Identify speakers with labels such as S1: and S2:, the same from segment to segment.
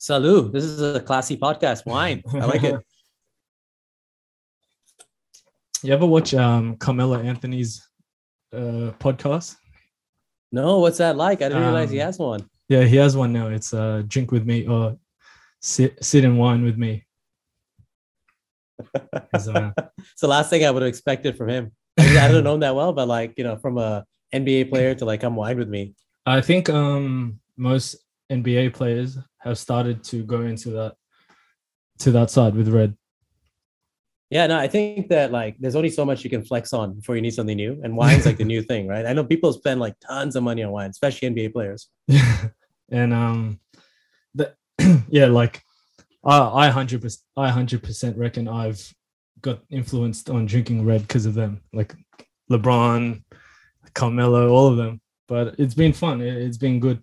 S1: Salud. This is a classy podcast. Wine. I like it.
S2: You ever watch um Carmelo Anthony's uh podcast?
S1: No, what's that like? I didn't realize he
S2: Um,
S1: has one.
S2: Yeah, he has one now. It's uh drink with me or sit sit and wine with me. He's, uh,
S1: It's the last thing I would have expected from him. I, mean, I don't know him that well, but like, you know, from a NBA player to like come wine with me.
S2: I think um most NBA players have started to go into that to that side with red.
S1: Yeah, no, I think that like there's only so much you can flex on before you need something new. And wine's like the new thing, right? I know people spend like tons of money on wine, especially NBA players.
S2: and um the yeah like i i 100% i 100% reckon i've got influenced on drinking red because of them like lebron carmelo all of them but it's been fun It- it's been good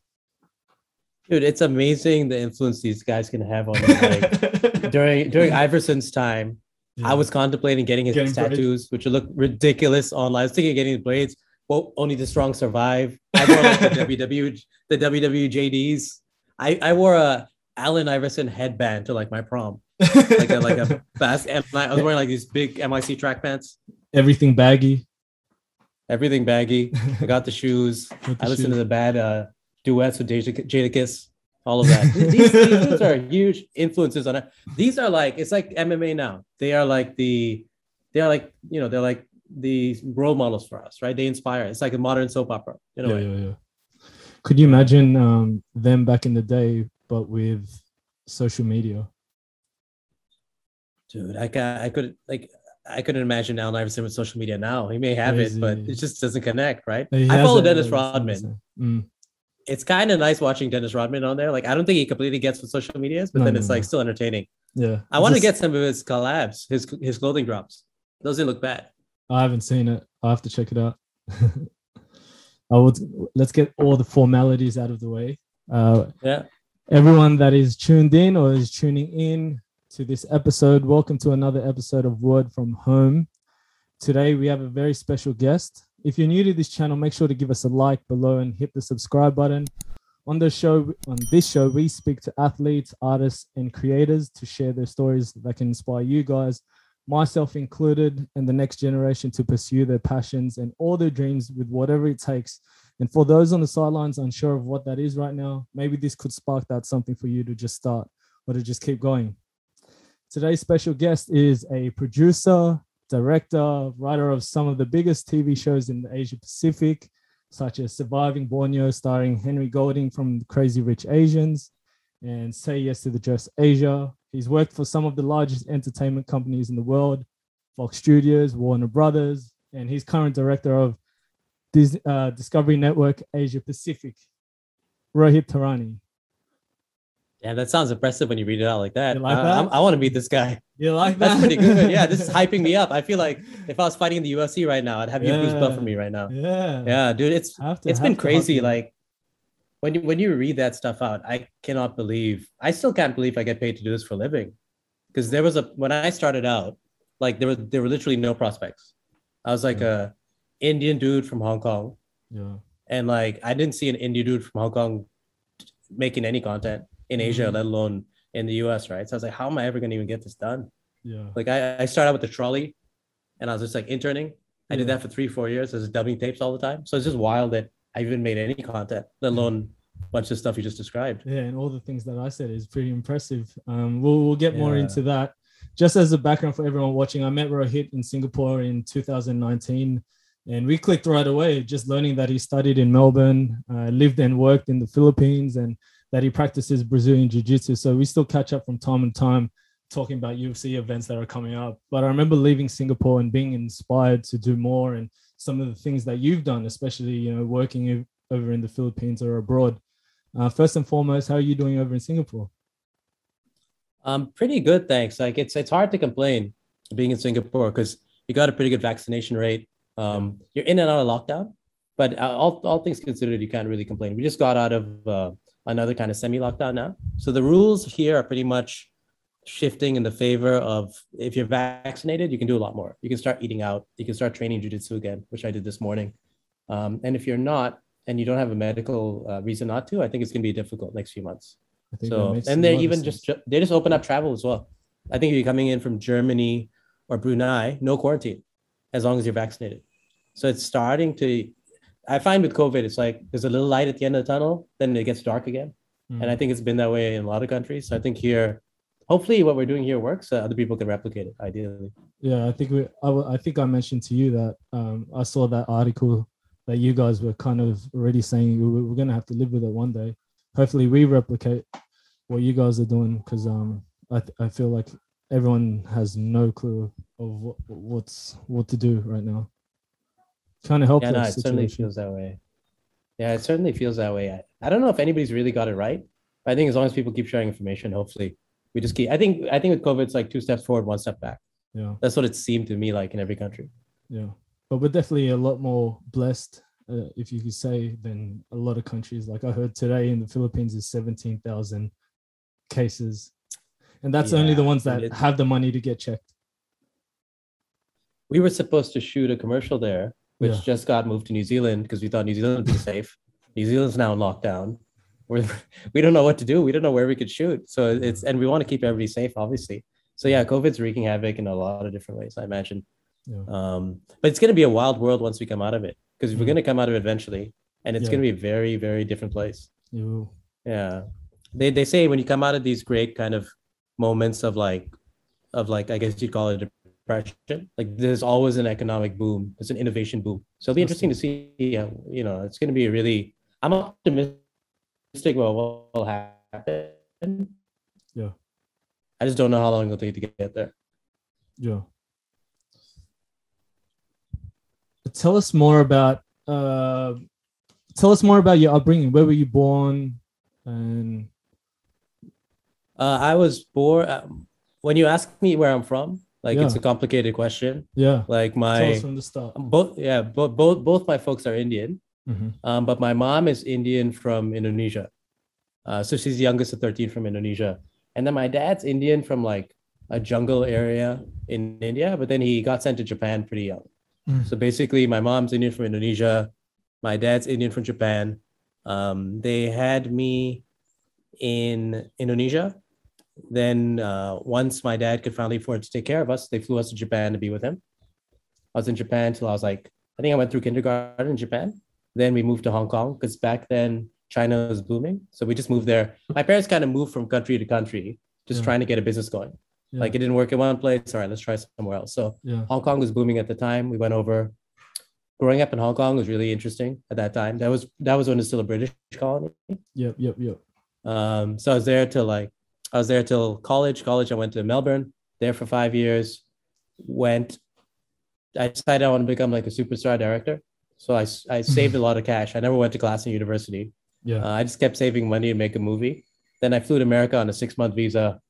S1: Dude, it's amazing the influence these guys can have on. Like during during Iverson's time, I was contemplating getting his
S2: Getting braids.
S1: tattoos, which would look ridiculous online. I was thinking of getting the blades. Well, only the strong survive. I wore like the WW the WWJDs. I, I wore a Allen Iverson headband to like my prom, like a like a and I was wearing like these big MIC track pants,
S2: everything baggy
S1: everything baggy. I got the shoes.
S2: the
S1: I listened to the bad uh, duets with Jada, Jadakiss, all of that. these, these dudes are huge influences on it. These are like it's like MMA now. They are like the they are like you know they're like the role models for us, right? They inspire. It's like a modern soap opera in a
S2: yeah,
S1: way.
S2: yeah, yeah. could you imagine um them back in the day but with social media
S1: Dude, I ca I could like I couldn't imagine Allen Iverson with social media now. He may have it, but it just doesn't connect, right? I follow Dennis
S2: but it's not the
S1: Rodman.
S2: Mm.
S1: It's kind of nice watching Dennis Rodman on there. Like I don't think he completely gets what social media is, but
S2: No,
S1: then
S2: no,
S1: it's
S2: no.
S1: like still entertaining.
S2: yeah
S1: I want to get some of his collabs, his his clothing drops. Those didn't look bad.
S2: I haven't seen it. I have to check it out. I would let's get all the formalities out of the way. Uh,
S1: Yeah.
S2: everyone that is tuned in or is tuning in to this episode, welcome to another episode of Word from Home. Today we have a very special guest. If you're new to this channel, make sure to give us a like below and hit the subscribe button. On the show, on this show, we speak to athletes, artists, and creators to share their stories that can inspire you guys myself included, and the next generation to pursue their passions and all their dreams with whatever it takes. And for those on the sidelines unsure of what that is right now, maybe this could spark that something for you to just start or to just keep going. Today's special guest is a producer, director, writer of some of the biggest TV shows in the Asia Pacific, such as Surviving Borneo, starring Henry Golding from Crazy Rich Asians, and Say Yes to the Dress Asia. He's worked for some of the largest entertainment companies in the world, Fox Studios, Warner Brothers, and he's current director of Dis- uh, Discovery Network Asia Pacific. Rohit Tarani.
S1: Yeah, that sounds impressive when you read it out like that.
S2: You like uh,
S1: I,
S2: that?
S1: I'm- I want to meet this guy.
S2: You like that?
S1: That's pretty good. Yeah, this is hyping me up. I feel like if I was fighting in the UFC right now, I'd have you
S2: Yeah.
S1: goosebump for me right now.
S2: Yeah.
S1: Yeah, dude, it's
S2: to-
S1: it's been crazy. Like when you when you read that stuff out, I cannot believe. I still can't believe I get paid to do this for a living. Because there was a when I started out, like there were there were literally no prospects. I was like a Indian dude from Hong Kong,
S2: yeah.
S1: and like I didn't see an Indian dude from Hong Kong making any content in Asia,
S2: Mhm.
S1: let alone in the US, right? So I was like, how am I ever gonna even get this done?
S2: Yeah.
S1: Like I, I started out with the trolley and I was just like interning. I did that for three, four years. I was dubbing tapes all the time. So it's just wild that I even made any content, let alone a bunch of stuff you just described.
S2: Yeah, and all the things that I said is pretty impressive. Um, we'll we'll get more into that. Just as a background for everyone watching, I met Rohit in Singapore in 2019, and we clicked right away. Just learning that he studied in Melbourne, uh, lived and worked in the Philippines, and that he practices Brazilian Jiu-Jitsu. So we still catch up from time to time, talking about UFC events that are coming up. But I remember leaving Singapore and being inspired to do more, and some of the things that you've done, especially you know working over in the Philippines or abroad. Uh, first and foremost, how are you doing over in Singapore?
S1: Um, pretty good, thanks. Like it's it's hard to complain being in Singapore because you got a pretty good vaccination rate. Um, you're in and out of lockdown, but uh, all all things considered, you can't really complain. We just got out of uh, another kind of semi lockdown now, so the rules here are pretty much shifting in the favor of if you're vaccinated, you can do a lot more. You can start eating out. You can start training jujitsu again, which I did this morning. Um, and if you're not, and you don't have a medical uh, reason not to, I think it's going to be difficult next few months.
S2: I think
S1: So and they even
S2: sense.
S1: just they just open up travel as well. I think if you're coming in from Germany or Brunei, no quarantine, as long as you're vaccinated. So it's starting to. I find with COVID, it's like there's a little light at the end of the tunnel, then it gets dark again,
S2: Mm.
S1: and I think it's been that way in a lot of countries. So I think here, hopefully, what we're doing here works. Uh, other people can replicate it, ideally.
S2: Yeah, I think we. I, w- I think I mentioned to you that um, I saw that article that you guys were kind of already saying we we're going to have to live with it one day. Hopefully, we replicate what you guys are doing because um, I th- I feel like everyone has no clue of what, what's what to do right now. Kind of
S1: Yeah, no, it certainly feels that way. Yeah, it certainly feels that way. I, I don't know if anybody's really got it right. But I think as long as people keep sharing information, hopefully we just keep. I think I think with COVID, it's like two steps forward, one step back.
S2: Yeah,
S1: That's what it seemed to me like in every country.
S2: yeah, but we're definitely a lot more blessed, uh, if you could say, than a lot of countries. Like I heard today in the Philippines is seventeen thousand cases, and that's only the ones that have the money to get checked.
S1: We were supposed to shoot a commercial there, which
S2: Yeah.
S1: just got moved to New Zealand because we thought New Zealand would be safe. New Zealand's now in lockdown. We're, we don't know what to do. We don't know where we could shoot. So it's and we want to keep everybody safe, obviously. So yeah, COVID's wreaking havoc in a lot of different ways, I imagine.
S2: Yeah.
S1: Um, but it's going to be a wild world once we come out of it because we're
S2: Mm.
S1: going to come out of it eventually, and it's
S2: Yeah.
S1: going to be a very, very different place.
S2: You,
S1: Yeah, they they say when you come out of these great kind of moments of like, of like I guess you'd call it depression. Like there's always an economic boom. There's an innovation boom. So it'll be interesting to see. Yeah, you know, it's going to be a really. I'm optimistic about what will happen.
S2: Yeah.
S1: I just don't know how long it'll take to get there.
S2: yeah. Tell us more about. Uh, tell us more about your upbringing. Where were you born? And
S1: Uh, I was born. Um, when you ask me where I'm from, like it's a complicated question.
S2: yeah,
S1: Like my
S2: us from the start.
S1: both, yeah, both both both my folks are Indian.
S2: Mhm.
S1: Um, but my mom is Indian from Indonesia. Uh, so she's the youngest of 13 from Indonesia. And then my dad's Indian from like a jungle area in India, but then he got sent to Japan pretty young.
S2: Mm.
S1: So basically, my mom's Indian from Indonesia, my dad's Indian from Japan. Um, they had me in Indonesia. Then uh, once my dad could finally afford to take care of us, they flew us to Japan to be with him. I was in Japan till I was like, I think I went through kindergarten in Japan. Then we moved to Hong Kong because back then China was booming. So we just moved there. My parents kind of moved from country to country, just
S2: Yeah.
S1: trying to get a business going.
S2: Yeah.
S1: Like it didn't work in one place. All right, let's try somewhere else. So
S2: Yeah,
S1: Hong Kong was booming at the time. We went over. Growing up in Hong Kong was really interesting at that time. That was that was when it's still a British colony.
S2: yep, yep, yep.
S1: Um, so I was there till like I was there till college. College, I went to Melbourne. There for five years. Went. I decided I want to become like a superstar director. So I, I saved a lot of cash. I never went to class in university.
S2: Yeah,
S1: Uh, I just kept saving money to make a movie. Then I flew to America on a six month visa,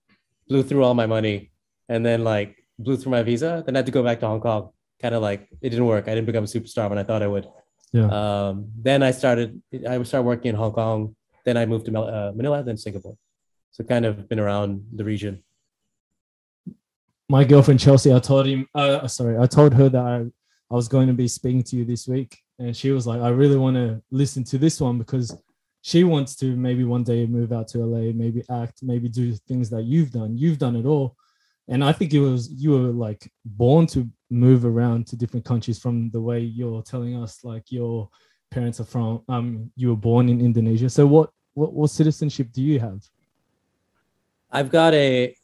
S1: blew through all my money, and then like blew through my visa. Then I had to go back to Hong Kong. Kind of like it didn't work. I didn't become a superstar when I thought I would.
S2: Yeah.
S1: Um, then I started. I started working in Hong Kong. Then I moved to uh, Manila, then Singapore. So kind of been around the region.
S2: my girlfriend Chelsea, I told him, uh, sorry, I told her that I, I was going to be speaking to you this week, and she was like, I really want to listen to this one because she wants to maybe one day move out to LA, maybe act, maybe do things that you've done. You've done it all, and I think it was you were like born to move around to different countries from the way you're telling us, like your parents are from, um, you were born in Indonesia. So what what, what citizenship do you have?
S1: I've got a.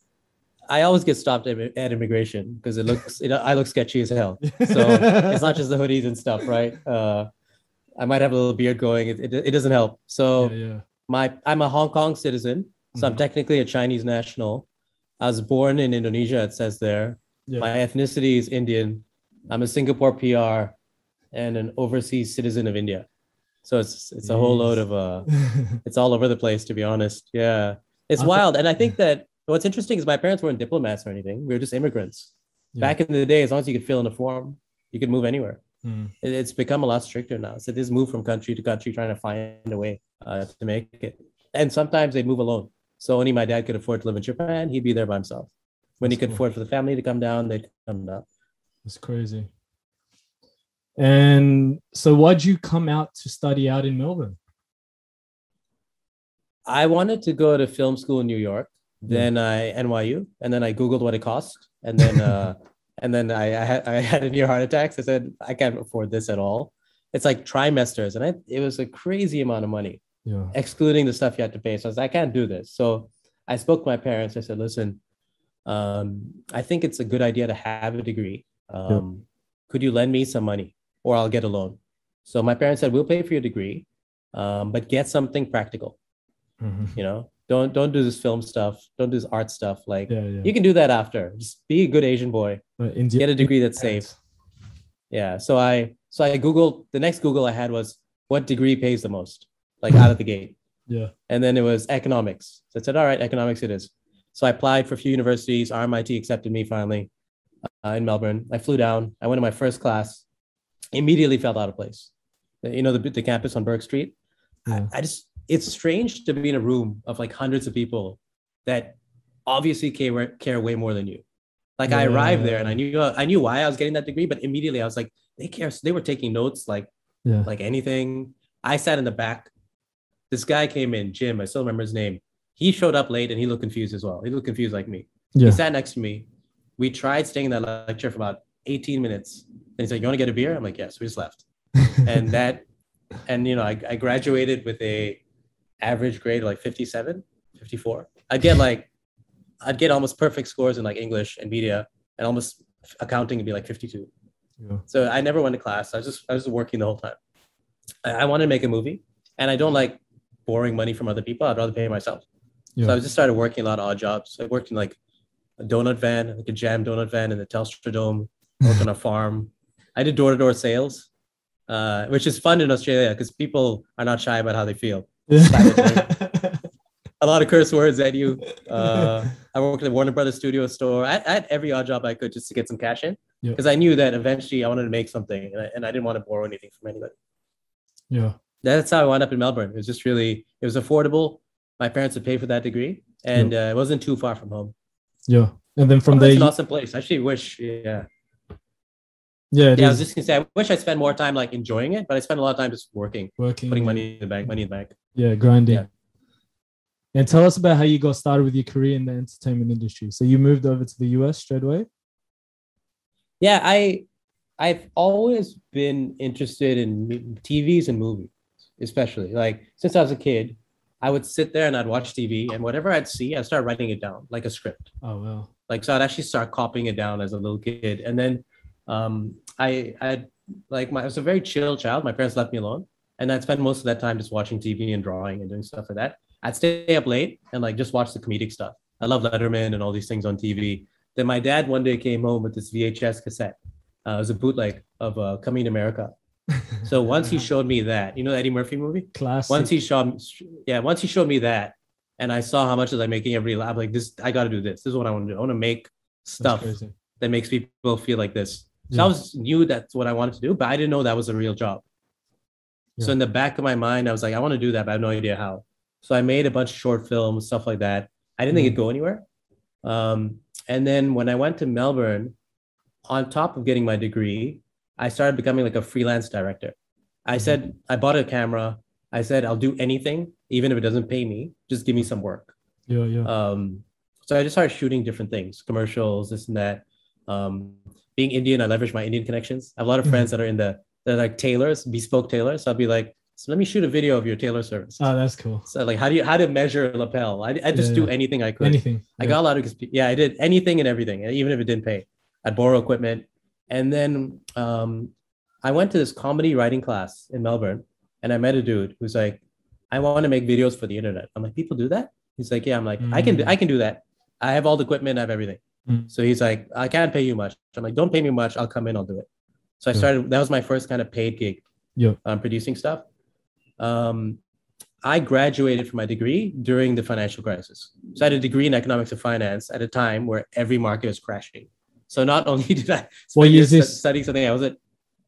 S1: I always get stopped at, at immigration because it looks. It, I look sketchy as hell. So it's not just the hoodies and stuff, right? Uh, I might have a little beard going. It, it, it doesn't help. So
S2: yeah, yeah.
S1: my I'm a Hong Kong citizen, so I'm
S2: Mhm.
S1: technically a Chinese national. I was born in Indonesia. It says there.
S2: Yeah.
S1: My ethnicity is Indian. I'm a Singapore PR and an overseas citizen of India. So it's it's a whole load of uh it's all over the place to be honest. Yeah. It's wild. And I think that what's interesting is my parents weren't diplomats or anything. We were just immigrants.
S2: Yeah.
S1: Back in the day, as long as you could fill in a form, you could move anywhere.
S2: Mm.
S1: It- It's become a lot stricter now. So this move from country to country trying to find a way uh, to make it. And sometimes they move alone. So only my dad could afford to live in Japan. He'd be there by himself. When he could
S2: cool.
S1: afford for the family to come down, they'd come down.
S2: That's crazy. And so, why'd you come out to study out in Melbourne?
S1: I wanted to go to film school in New York. Then I NYU, and then I googled what it cost, and then uh, and then I I had, I had a near heart attack. So I said I can't afford this at all. It's like trimesters, and I, it was a crazy amount of money,
S2: Yeah.
S1: excluding the stuff you had to pay. So I was like, I can't do this. So I spoke to my parents. I said, listen, um, I think it's a good idea to have a degree. Um, Could you lend me some money, or I'll get a loan? So my parents said, we'll pay for your degree, um, but get something practical
S2: Mhm.
S1: you know don't don't do this film stuff. Don't do this art stuff. Like
S2: Yeah, yeah.
S1: you can do that after. Just be a good asian boy.
S2: India,
S1: get a degree that's safe. Yeah. So i so i googled the next google i had was what degree pays the most? Like out of the gate.
S2: Yeah.
S1: and then it was economics. So i said all right economics it is. So i applied for a few universities. Rmit accepted me finally uh, in melbourne. I flew down. I went to my first class. Immediately felt out of place. You know the, the campus on Bourke street?
S2: Yeah.
S1: I, I just it's strange to be in a room of like hundreds of people that obviously care, care way more than you. Like i arrived there and i knew uh, i knew why i was getting that degree but immediately i was like they care they were taking notes like
S2: Yeah.
S1: like anything. I sat in the back. This guy came in jim i still remember his name. He showed up late and he looked confused as well. He looked confused like me.
S2: Yeah.
S1: he sat next to me. We tried staying in that lecture for about 18 minutes. And he's like you want to get a beer? I'm like yes. We just left. And that and you know I, I graduated with a average grade like 57 54 i'd get like i'd get almost perfect scores in like english and media and almost accounting would be like 52
S2: yeah.
S1: so i never went to class. I was just i was just working the whole time. I, I wanted to make a movie and i don't like borrowing money from other people. I'd rather pay myself.
S2: Yeah.
S1: so i just started working a lot of odd jobs. I worked in like a donut van like a jam donut van in the telstra dome worked on a farm. I did door-to-door sales uh, which is fun in australia because people are not shy about how they feel. A lot of curse words at you. Uh, I worked at the Warner Brothers studio store. I, I had every odd job I could just to get some cash in because I knew that eventually I wanted to make something and I, and I didn't want to borrow anything from anybody.
S2: yeah.
S1: That's how I wound up in Melbourne. It was just really, it was affordable. My parents would pay for that degree and uh, it wasn't too far from home.
S2: Yeah. And then from
S1: Oh,
S2: there,
S1: that's an awesome place. I actually wish, yeah.
S2: Yeah,
S1: Yeah, I was just gonna say, I wish I spent more time like enjoying it, but I spent a lot of time just working,
S2: working,
S1: putting money in the bank, money in the bank.
S2: yeah, grinding.
S1: Yeah.
S2: And tell us about how you got started with your career in the entertainment industry. So you moved over to the US straight away.
S1: yeah i i've always been interested in tvs and movies especially like since i was a kid i would sit there and i'd watch tv and whatever i'd see i'd start writing it down like a script
S2: Oh well.
S1: like so i'd actually start copying it down as a little kid and then um i i like my i was a very chill child. My parents left me alone and i'd spend most of that time just watching tv and drawing and doing stuff like that. I'd stay up late and like just watch the comedic stuff. I love letterman and all these things on tv then my dad one day came home with this vhs cassette. Uh, it was a bootleg of uh, coming to america. So once he showed me that you know eddie murphy movie?
S2: Classic.
S1: once he showed yeah once he showed me that and i saw how much was i making every lab like this i got to do this. This is what i want to do. I want to make stuff that makes people feel like this so
S2: Yeah.
S1: i was knew that's what i wanted to do but i didn't know that was a real job. So in the back of my mind i was like i want to do that but i have no idea how. So i made a bunch of short films stuff like that. I didn't think
S2: Mm.
S1: it'd go anywhere. Um, and then when i went to melbourne on top of getting my degree i started becoming like a freelance director. I said i bought a camera. I said i'll do anything even if it doesn't pay me just give me some work.
S2: Yeah, yeah.
S1: um, so I just started shooting different things, commercials, this and that. Um, being Indian, I leverage my Indian connections. I have a lot of friends that are in the they're like tailors, bespoke tailors. So I'll be like, so let me shoot a video of your tailor service.
S2: oh, that's cool.
S1: so like, how do you how to measure a lapel? I, I just
S2: Yeah,
S1: do
S2: yeah.
S1: anything I could.
S2: Anything.
S1: I
S2: yeah.
S1: got a lot of yeah, I did anything and everything, even if it didn't pay. I'd borrow equipment, and then um, I went to this comedy writing class in Melbourne, and I met a dude who's like, "I want to make videos for the internet." I'm like, "People do that?" He's like, "Yeah." I'm like, "I can, do,
S2: Mm.
S1: I can do that. I have all the equipment, I have everything."
S2: Mm.
S1: So he's like, "I can't pay you much." I'm like, "Don't pay me much. I'll come in. I'll do it." So I started. That was my first kind of paid gig.
S2: Yeah.
S1: Um, producing stuff. Um, I graduated from my degree during the financial crisis. So I had a degree in economics and finance at a time where every market was crashing. So not only did I
S2: What year is this?
S1: studying something, I was at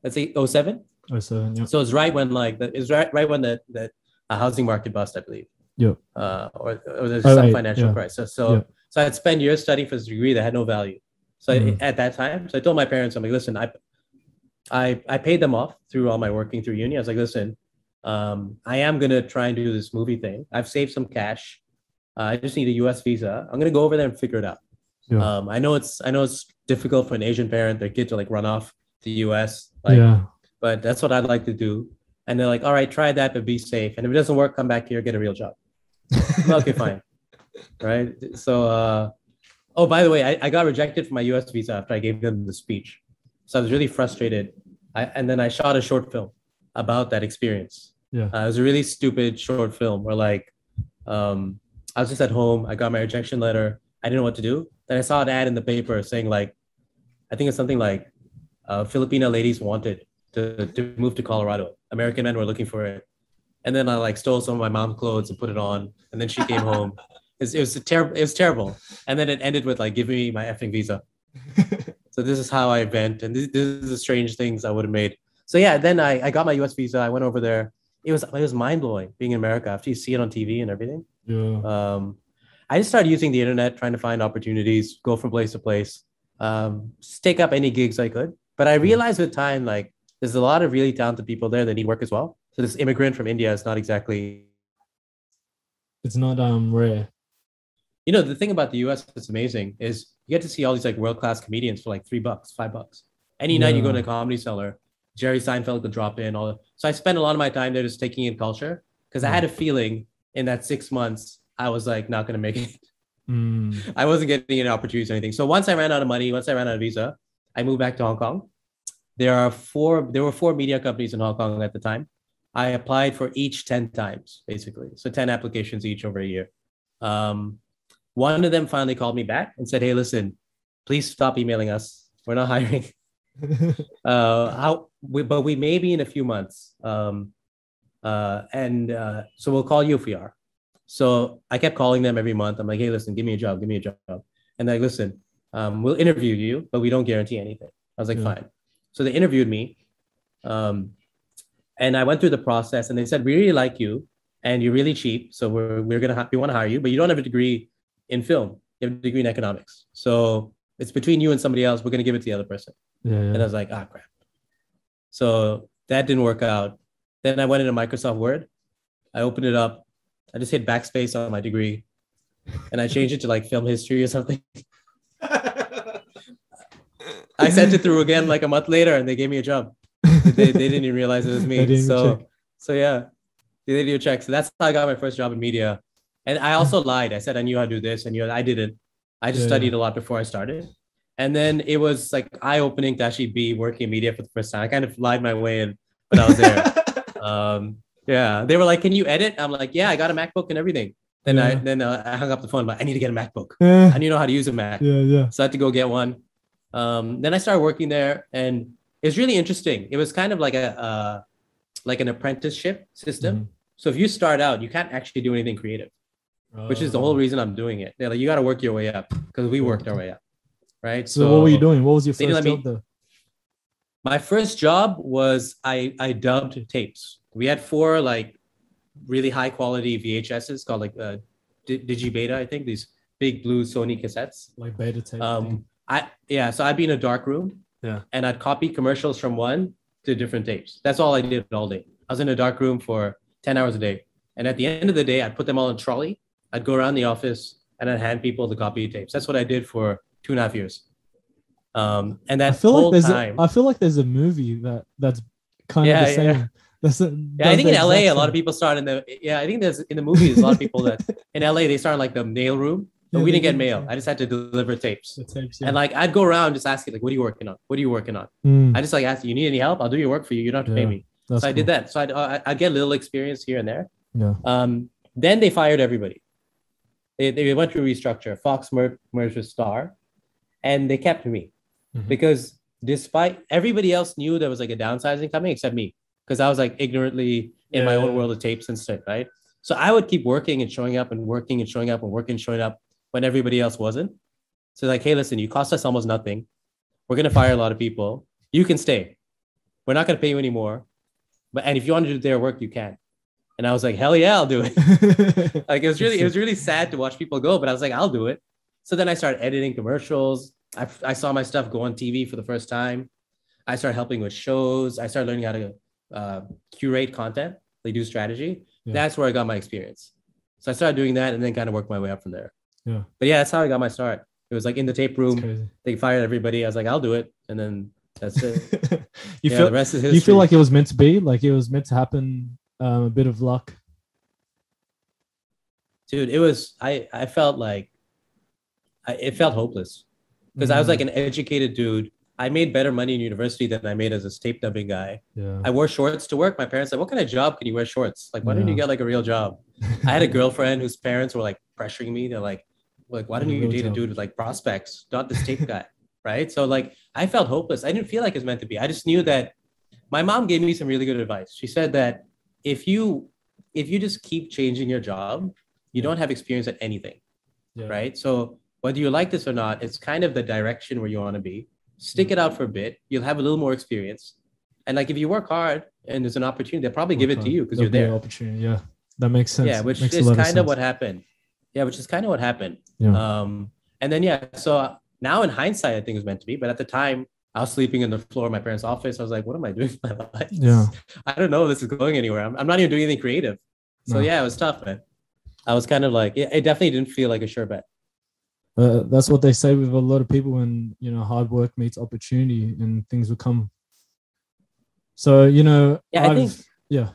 S1: let's say 07.
S2: Oh, seven. Yeah.
S1: So it's right when like the, it's right right when the the uh, housing market bust, I believe.
S2: Yeah.
S1: Uh, or, or there's
S2: Oh,
S1: some
S2: right,
S1: financial
S2: yeah.
S1: crisis. So
S2: Yeah.
S1: So I'd spend years studying for this degree that had no value. So I-
S2: Mhm.
S1: at that time, so I told my parents, I'm like, listen, I I I paid them off through all my working through uni. I was like, listen, Um, I am gonna try and do this movie thing. I've saved some cash. Uh, I just need a U.S. visa. I'm gonna go over there and figure it out.
S2: Yeah.
S1: Um, I know it's I know it's difficult for an Asian parent, their kid to like run off to the U.S. Like,
S2: yeah.
S1: but that's what I'd like to do. And they're like, all right, try that, but be safe. And if it doesn't work, come back here, get a real job. okay, fine. Right. So, uh, oh, by the way, I, I got rejected for my US visa after I gave them the speech. So I was really frustrated. I, and then I shot a short film about that experience.
S2: Yeah.
S1: Uh, it was a really stupid short film where, like, um, I was just at home. I got my rejection letter. I didn't know what to do. Then I saw an ad in the paper saying, like, I think it's something like uh, Filipino ladies wanted to, to move to Colorado. American men were looking for it. And then I like stole some of my mom's clothes and put it on. And then she came home. It was, it was terrible. It was terrible. And then it ended with like, give me my effing visa. so this is how I vent. And this, this is the strange things I would have made. So yeah, then I, I got my US visa. I went over there. It was it was mind blowing being in America after you see it on TV and everything.
S2: Yeah.
S1: Um, I just started using the internet, trying to find opportunities, go from place to place, um, take up any gigs I could. But I realized with time, like there's a lot of really talented people there that need work as well. So this immigrant from India is not exactly,
S2: It's not um rare.
S1: You know, the thing about the US that's amazing is you get to see all these like world class comedians for like three bucks, five bucks. Any night you go to a comedy cellar, Jerry Seinfeld could drop in. All so I spent a lot of my time there just taking in culture because I had a feeling in that six months I was like not gonna make it.
S2: Mm.
S1: I wasn't getting any opportunities or anything. So once I ran out of money, once I ran out of visa, I moved back to Hong Kong. There are four. There were four media companies in Hong Kong at the time. I applied for each ten times, basically. So ten applications each over a year. Um, one of them finally called me back and said, "Hey, listen, please stop emailing us. We're not hiring. Uh, how? We, but we may be in a few months. Um, uh, and uh, so we'll call you if we are." So I kept calling them every month. I'm like, hey, listen, give me a job, give me a job. And they're like, listen, um, we'll interview you, but we don't guarantee anything. I was like,
S2: Yeah.
S1: fine. So they interviewed me. Um, and I went through the process and they said, we really like you and you're really cheap. So we're, we're going to have, we want to hire you, but you don't have a degree in film. You have a degree in economics. So it's between you and somebody else. We're going to give it to the other person.
S2: Yeah,
S1: And I was like, ah, crap. So that didn't work out. Then I went into Microsoft Word. I opened it up. I just hit backspace on my degree and I changed it to like film history or something. I sent it through again like a month later and they gave me a job. They, they didn't even realize it was me. So,
S2: check.
S1: so yeah, they did a check. So that's how I got my first job in media. And I also lied. I said I knew how to do this and you I didn't. I just
S2: Yeah,
S1: studied a lot before I started. And then it was like eye opening to actually be working in media for the first time. I kind of lied my way in, but I was there. um, yeah, they were like, "Can you edit?" I'm like, "Yeah, I got a MacBook and everything." Then I then uh, I hung up the phone, but I need to get a MacBook.
S2: Yeah,
S1: I need to know how to use a Mac.
S2: yeah, yeah.
S1: So I had to go get one. Um, then I started working there, and it was really interesting. It was kind of like a uh, like an apprenticeship system.
S2: Mhm.
S1: So if you start out, you can't actually do anything creative, which is the
S2: Oh.
S1: whole reason I'm doing it. They're like, you got to work your way up because we worked our way up, right?
S2: So, what were you doing? What was your first
S1: me-
S2: job though?
S1: My first job was I I dubbed tapes. We had four like really high quality VHSs called like uh, Di- Digibeta, I think these big blue Sony cassettes.
S2: Like beta tape.
S1: Um, I yeah, so I'd be in a dark room.
S2: Yeah.
S1: And I'd copy commercials from one to different tapes. That's all I did all day. I was in a dark room for 10 hours a day. And at the end of the day, I'd put them all in a trolley. I'd go around the office and I'd hand people the copy tapes. That's what I did for two and a half years. Um, and
S2: I
S1: that
S2: feel
S1: whole
S2: like there's
S1: time,
S2: a, I feel like there's a movie that that's kind
S1: Yeah,
S2: of the
S1: yeah.
S2: same. That's a,
S1: yeah, I think in LA, a lot of people start in the, yeah, I think there's in the movies, a lot of people that in LA, they start in like the mail room, but
S2: Yeah,
S1: we didn't get mail.
S2: yeah.
S1: I just had to deliver tapes.
S2: Tapes, yeah.
S1: And like, I'd go around just asking, like, what are you working on? What are you working on?
S2: Mm,
S1: I just like asked, you need any help? I'll do your work for you. You don't have to
S2: Yeah,
S1: pay me. so I did that. So I'd, uh, I'd get a little experience here and there.
S2: Yeah.
S1: Um, then they fired everybody. They, they went through restructure. Fox mer- merged with Star, and they kept me
S2: Mhm.
S1: because despite everybody else knew there was like a downsizing coming except me because I was like ignorantly in my own world of tapes and stuff, right? So I would keep working and showing up and working and showing up and working and showing up when everybody else wasn't. So like, hey, listen, you cost us almost nothing. We're gonna fire a lot of people. You can stay. We're not gonna pay you anymore. But and if you want to do their work, you can. And I was like, hell yeah, I'll do it. like it was really, it was really sad to watch people go, but I was like, I'll do it. So then I started editing commercials. I, I saw my stuff go on TV for the first time. I started helping with shows. I started learning how to uh, curate content. they do strategy.
S2: Yeah.
S1: That's where I got my experience. So I started doing that and then kind of worked my way up from there.
S2: Yeah.
S1: But yeah, that's how I got my start. It was like in the tape room, they fired everybody. I was like, I'll do it. And then that's it.
S2: you
S1: yeah,
S2: feel
S1: the rest is history.
S2: you feel like it was meant to be, like it was meant to happen. Um, a bit of luck.
S1: dude it was i i felt like I, it felt hopeless. Because i was
S2: Mm,
S1: like an educated dude. I made better money in university than i made as a tape dubbing guy.
S2: Yeah.
S1: i wore shorts to work. My parents said what kind of job can you wear shorts? Like why don't you get like a real job? I had a girlfriend whose parents were like pressuring me. They're like like why don't you date a dude with like prospects not this tape guy? Right? So like i felt hopeless. I didn't feel like it was meant to be. I just knew that my mom gave me some really good advice. She said that if you if you just keep changing your job you don't have experience at anything
S2: yeah.
S1: right? So whether you like this or not, it's kind of the direction where you want to be. Stick it out for a bit. You'll have a little more experience. And like if you work hard and there's an opportunity, they'll probably give it to you because you're there.
S2: Opportunity. Yeah, that makes sense.
S1: Yeah, which
S2: makes
S1: is kind of,
S2: sense.
S1: what happened. Yeah, which is kind of what happened.
S2: Yeah.
S1: Um, and then yeah, so now in hindsight, I think it was meant to be. But at the time, I was sleeping in the floor of my parents' office. I was like, what am I doing with my life?
S2: Yeah.
S1: I don't know if this is going anywhere. I'm, I'm not even doing anything creative. So
S2: No.
S1: yeah, it was tough, man. I was kind of like, it, it definitely didn't feel like a sure bet.
S2: Uh, that's what they say with a lot of people when you know hard work meets opportunity and things will come. So you know,
S1: Yeah, I
S2: I've-
S1: think-
S2: yeah,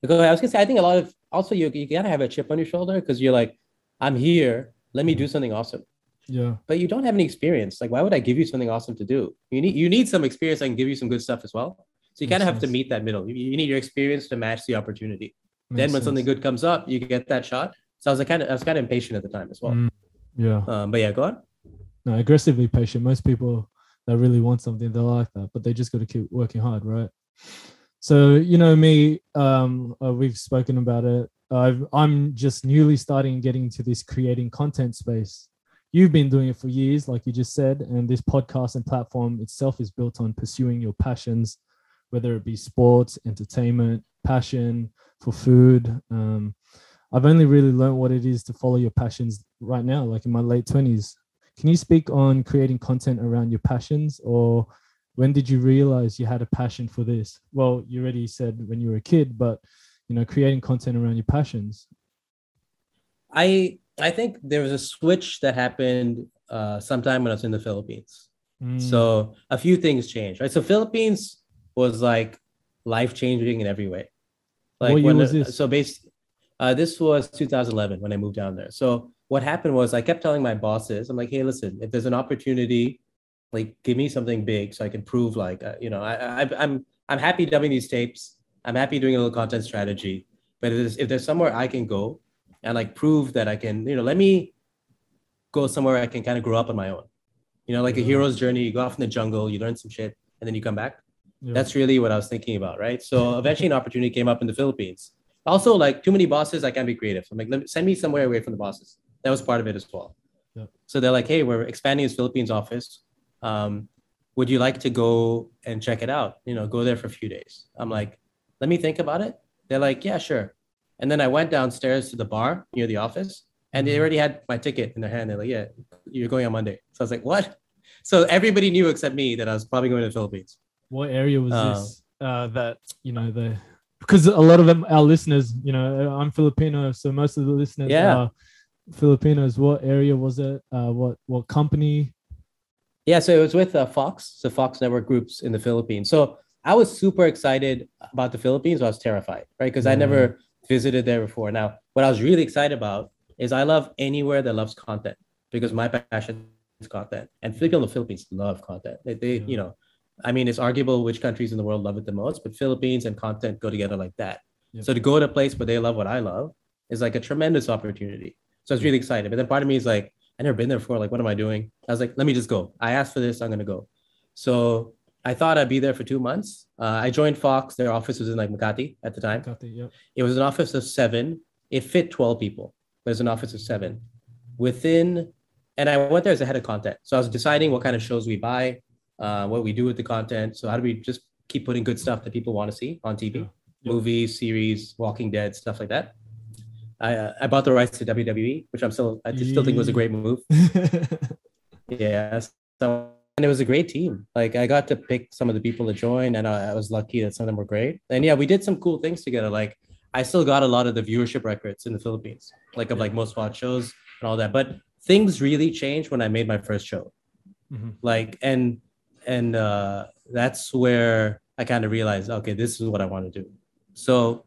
S1: Because I was gonna say, I think a lot of also you you gotta have a chip on your shoulder because you're like, I'm here. Let me do something awesome.
S2: Yeah,
S1: But you don't have any experience. Like, why would I give you something awesome to do? You need you need some experience. I can give you some good stuff as well. So you kind of have to meet that middle. You, you need your experience to match the opportunity. then
S2: makes
S1: when something good comes up, you get that shot. So I was like, kind of I was kind of impatient at the time as well.
S2: Mm, yeah,
S1: Um, but yeah, go on.
S2: no, aggressively patient. Most people that really want something, they're like that, but they just got to keep working hard, right? So you know me, um, uh, we've spoken about it. I've, I'm just newly starting getting into this creating content space. You've been doing it for years, like you just said, and this podcast and platform itself is built on pursuing your passions, whether it be sports, entertainment, passion for food. Um, I've only really learned what it is to follow your passions right now, like in my late twenties. Can you speak on creating content around your passions, or when did you realize you had a passion for this? Well, you already said when you were a kid, but you know, creating content around your passions.
S1: I I think there was a switch that happened uh, sometime when I was in the Philippines.
S2: Mm,
S1: So a few things changed, right? So Philippines was like life changing in every way. Like
S2: What year
S1: when
S2: was this?
S1: so based uh, this was 2011 when I moved down there. So what happened was I kept telling my bosses, I'm like, hey, listen, if there's an opportunity, like give me something big so I can prove like uh, you know I, I I'm I'm happy dubbing these tapes. I'm happy doing a little content strategy. But if there's, if there's somewhere I can go and like prove that I can, you know, let me go somewhere I can kind of grow up on my own. You know, like a hero's journey. You go off in the jungle, you learn some shit, and then you come back.
S2: yeah.
S1: That's really what I was thinking about, right? So eventually, an opportunity came up in the Philippines. Also, like too many bosses, I can't be creative. I'm like, let me, send me somewhere away from the bosses. That was part of it as well.
S2: Yeah.
S1: So they're like, hey, we're expanding this Philippines office. Um, would you like to go and check it out? You know, go there for a few days. I'm like, let me think about it. They're like, yeah, sure. And then I went downstairs to the bar near the office, and they
S2: Mhm.
S1: already had my ticket in their hand. They're like, yeah, you're going on Monday. So I was like, what? So everybody knew except me that I was probably going to the Philippines.
S2: what area was
S1: Uh,
S2: this uh, that you know the because a lot of them our listeners you know i'm filipino so most of the listeners
S1: Yeah.
S2: are filipinos what area was it uh, what what company
S1: Yeah, so it was with uh, Fox, so Fox Network Groups in the Philippines. So I was super excited about the Philippines. I was terrified, right? Because I never visited there before. Now, what I was really excited about is I love anywhere that loves content because my passion is content, and people in the Philippines love content. They, they
S2: Yeah.
S1: you know, I mean, it's arguable which countries in the world love it the most, but Philippines and content go together like that.
S2: Yeah.
S1: So to go to a place where they love what I love is like a tremendous opportunity. So I was really excited. But then part of me is like, I never been there before. Like, what am I doing? I was like, let me just go. I asked for this. I'm gonna go. So I thought I'd be there for two months. Uh, I joined Fox. Their office was in like Makati at the time.
S2: The, yep.
S1: It was an office of seven. It fit 12 people, but it's an office of seven. Within, and I went there as a head of content. So I was deciding what kind of shows we buy, uh, what we do with the content. So how do we just keep putting good stuff that people want to see on TV,
S2: Yeah. Yeah.
S1: movies, series, Walking Dead, stuff like that. I, uh, I bought the rights to WWE, which I'm still I still think was a great move. Yeah. So and it was a great team. Like I got to pick some of the people to join, and I, I was lucky that some of them were great. And yeah, we did some cool things together. Like I still got a lot of the viewership records in the Philippines, like of like most watched shows and all that. But things really changed when I made my first show.
S2: Mhm.
S1: Like and and uh, that's where I kind of realized, okay, this is what I want to do. So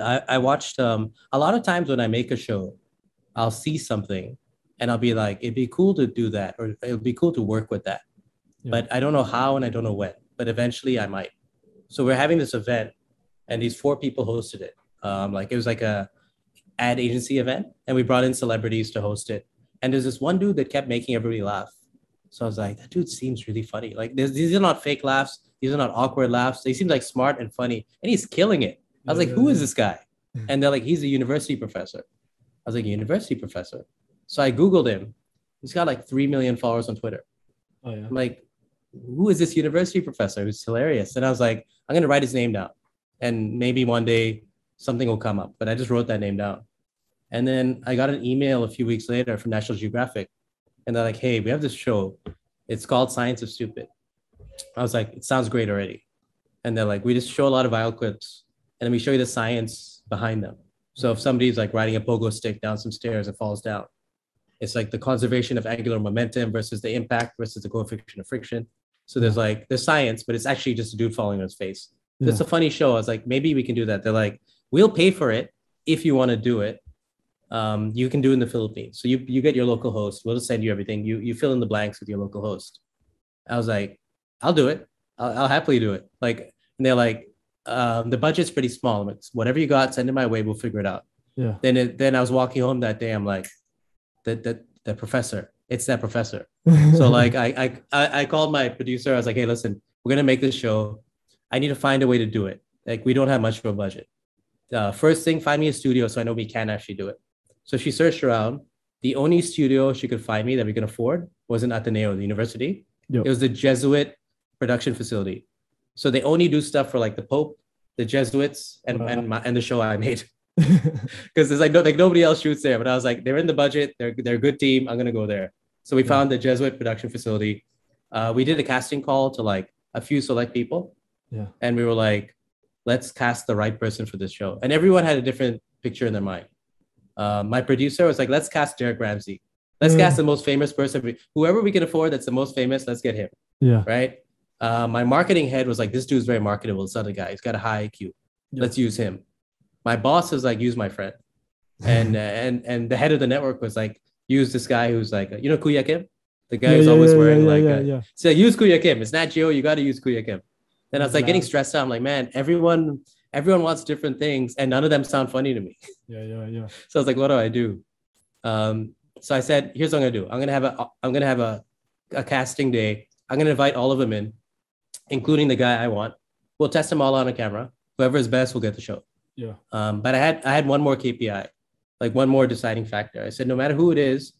S1: I, I watched um, a lot of times when I make a show, I'll see something and I'll be like, it'd be cool to do that, or it'd be cool to work with that.
S2: Yeah.
S1: But I don't know how and I don't know when, but eventually I might. So we're having this event and these four people hosted it. Um, like it was like a ad agency event and we brought in celebrities to host it. And there's this one dude that kept making everybody laugh. So I was like, that dude seems really funny. Like these are not fake laughs. These are not awkward laughs. They seem like smart and funny and he's killing it. I was like,
S2: Yeah,
S1: who is this guy? And they're like, he's a university professor. I was like, university professor. So I Googled him. He's got like 3 million followers on Twitter.
S2: Oh yeah.
S1: I'm like, who is this university professor who's hilarious? And I was like, I'm going to write his name down. And maybe one day something will come up. But I just wrote that name down. And then I got an email a few weeks later from National Geographic. And they're like, hey, we have this show. It's called Science of Stupid. I was like, it sounds great already. And they're like, we just show a lot of viral clips and then we show you the science behind them. So if somebody's like riding a pogo stick down some stairs and falls down, it's like the conservation of angular momentum versus the impact versus the coefficient of friction. So there's like there's science, but it's actually just a dude falling on his face. It's a funny show. I was like, maybe we can do that. They're like, we'll pay for it if you want to do it. Um, you can do it in the Philippines. So you you get your local host. We'll just send you everything. You you fill in the blanks with your local host. I was like, I'll do it. I'll, I'll happily do it. Like, and they're like, um, the budget's pretty small. I'm whatever you got, send it my way. We'll figure it out.
S2: Yeah.
S1: Then it, then I was walking home that day. I'm like, that that the professor. It's that professor. So like I, I I I called my producer. I was like, hey, listen, we're gonna make this show. I need to find a way to do it. Like we don't have much of a budget. Uh, first thing, find me a studio so I know we can actually do it. So she searched around. The only studio she could find me that we can afford was in Ateneo, the university.
S2: Yep.
S1: It was the Jesuit production facility. So they only do stuff for like the Pope, the Jesuits, and
S2: Wow.
S1: and, my, and the show I made because there's like no, like nobody else shoots there. But I was like, they're in the budget. They're they're a good team. I'm gonna go there. So we
S2: Yeah.
S1: found the Jesuit production facility. Uh, we did a casting call to like a few select people,
S2: yeah.
S1: and we were like, let's cast the right person for this show. And everyone had a different picture in their mind. Uh, my producer was like, let's cast Derek Ramsey. Let's
S2: Mm.
S1: cast the most famous person. Whoever we can afford that's the most famous, let's get him
S2: Yeah.
S1: right? Uh, my marketing head was like, this dude's very marketable. This other guy, he's got a high IQ.
S2: Yeah.
S1: Let's use him. My boss is like, use my friend, and uh, and and the head of the network was like, use this guy who's like, you know, Kuya Kim, the guy
S2: yeah,
S1: who's
S2: yeah,
S1: always
S2: yeah,
S1: wearing like,
S2: yeah,
S1: a,
S2: yeah.
S1: so use Kuya Kim. It's Nat Geo. You got to use Kuya Kim. Then I was like getting stressed out. I'm like, man, everyone everyone wants different things, and none of them sound funny to me.
S2: yeah, yeah, yeah.
S1: So I was like, what do I do? Um, so I said, here's what I'm gonna do. I'm gonna have a I'm gonna have a, a casting day. I'm gonna invite all of them in, including the guy I want. We'll test them all on a camera. Whoever is best will get the show.
S2: Yeah.
S1: Um, but I had I had one more KPI, like one more deciding factor. I said, no matter who it is,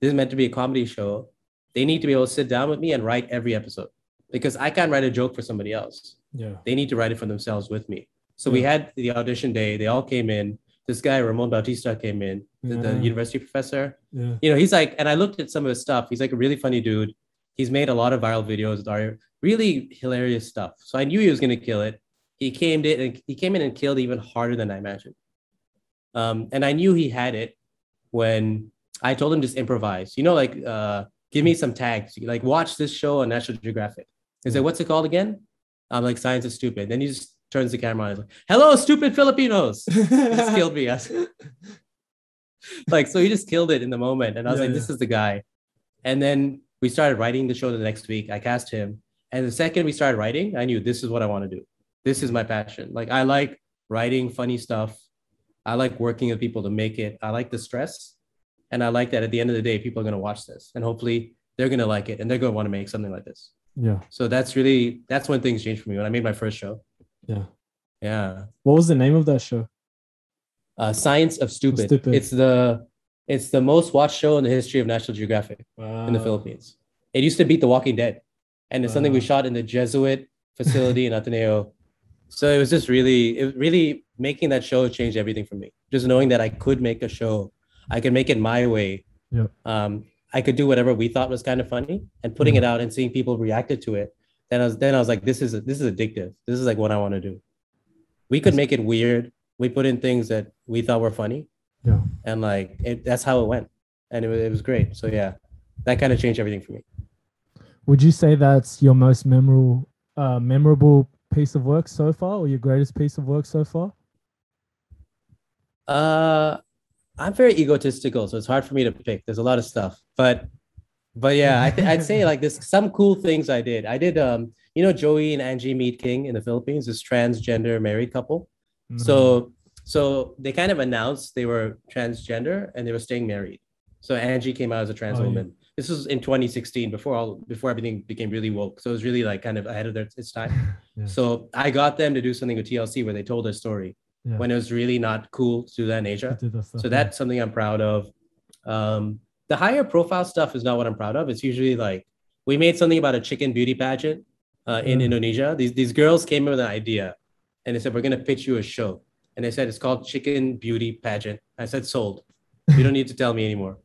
S1: this is meant to be a comedy show. They need to be able to sit down with me and write every episode because I can't write a joke for somebody else
S2: Yeah.
S1: they need to write it for themselves with me. So we had the audition day. They all came in. This guy Ramon Bautista came in, the, the university professor.
S2: Yeah.
S1: You know, he's like, and I looked at some of his stuff. He's like a really funny dude. He's made a lot of viral videos that are really hilarious stuff. So I knew he was gonna kill it. He came in and he came in and killed even harder than I imagined. Um, and I knew he had it when I told him just improvise. You know, like uh, give me some tags. Like watch this show on National Geographic. He's like, what's it called again? I'm like, science is stupid. Then he just turns the camera on. He's like, hello, stupid Filipinos. Just killed me. Was- like, so he just killed it in the moment. And I was
S2: Yeah,
S1: like, this is the guy. And then we started writing the show the next week. I cast him. And the second we started writing, I knew this is what I want to do. This is my passion. Like, I like writing funny stuff. I like working with people to make it. I like the stress. And I like that at the end of the day, people are going to watch this and hopefully they're going to like it and they're going to want to make something like this.
S2: Yeah.
S1: So that's really, that's when things changed for me when I made my first show.
S2: Yeah.
S1: Yeah.
S2: What was the name of that show?
S1: Uh, Science of Stupid.
S2: Stupid.
S1: It's the, it's the most watched show in the history of National Geographic.
S2: Wow.
S1: in the Philippines. It used to beat The Walking Dead, and it's something we shot in the Jesuit facility in Ateneo. So it was just really, it really making that show changed everything for me. Just knowing that I could make a show, I could make it my way.
S2: Yep.
S1: Um, I could do whatever we thought was kind of funny and putting
S2: Mhm.
S1: it out and seeing people reacted to it. Then I was then I was like, this is this is addictive. This is like what I want to do. We could make it weird. We put in things that we thought were funny,
S2: Yeah.
S1: and like it, that's how it went, and it, it was great. So yeah, that kind of changed everything for me.
S2: Would you say that's your most memorable uh, memorable piece of work so far, or your greatest piece of work so far?
S1: Uh, I'm very egotistical, so it's hard for me to pick. There's a lot of stuff, but but yeah, I th- I'd say like this some cool things I did. I did um, you know, Joey and Angie Mead King in the Philippines, this transgender married couple.
S2: Mm-hmm.
S1: So so they kind of announced they were transgender and they were staying married. So Angie came out as a trans
S2: Oh, yeah.
S1: This was in 2016 before all before everything became really woke. So it was really like kind of ahead of their, its time.
S2: Yeah.
S1: So I got them to do something with TLC where they told their story
S2: Yeah.
S1: when it was really not cool to do that in Asia.
S2: that stuff,
S1: So
S2: yeah.
S1: that's something I'm proud of. Um, the higher profile stuff is not what I'm proud of. It's usually like we made something about a chicken beauty pageant uh, in. Indonesia. These these girls came up with an idea, and they said we're gonna pitch you a show, and they said it's called Chicken Beauty Pageant. I said sold. You don't need to tell me anymore.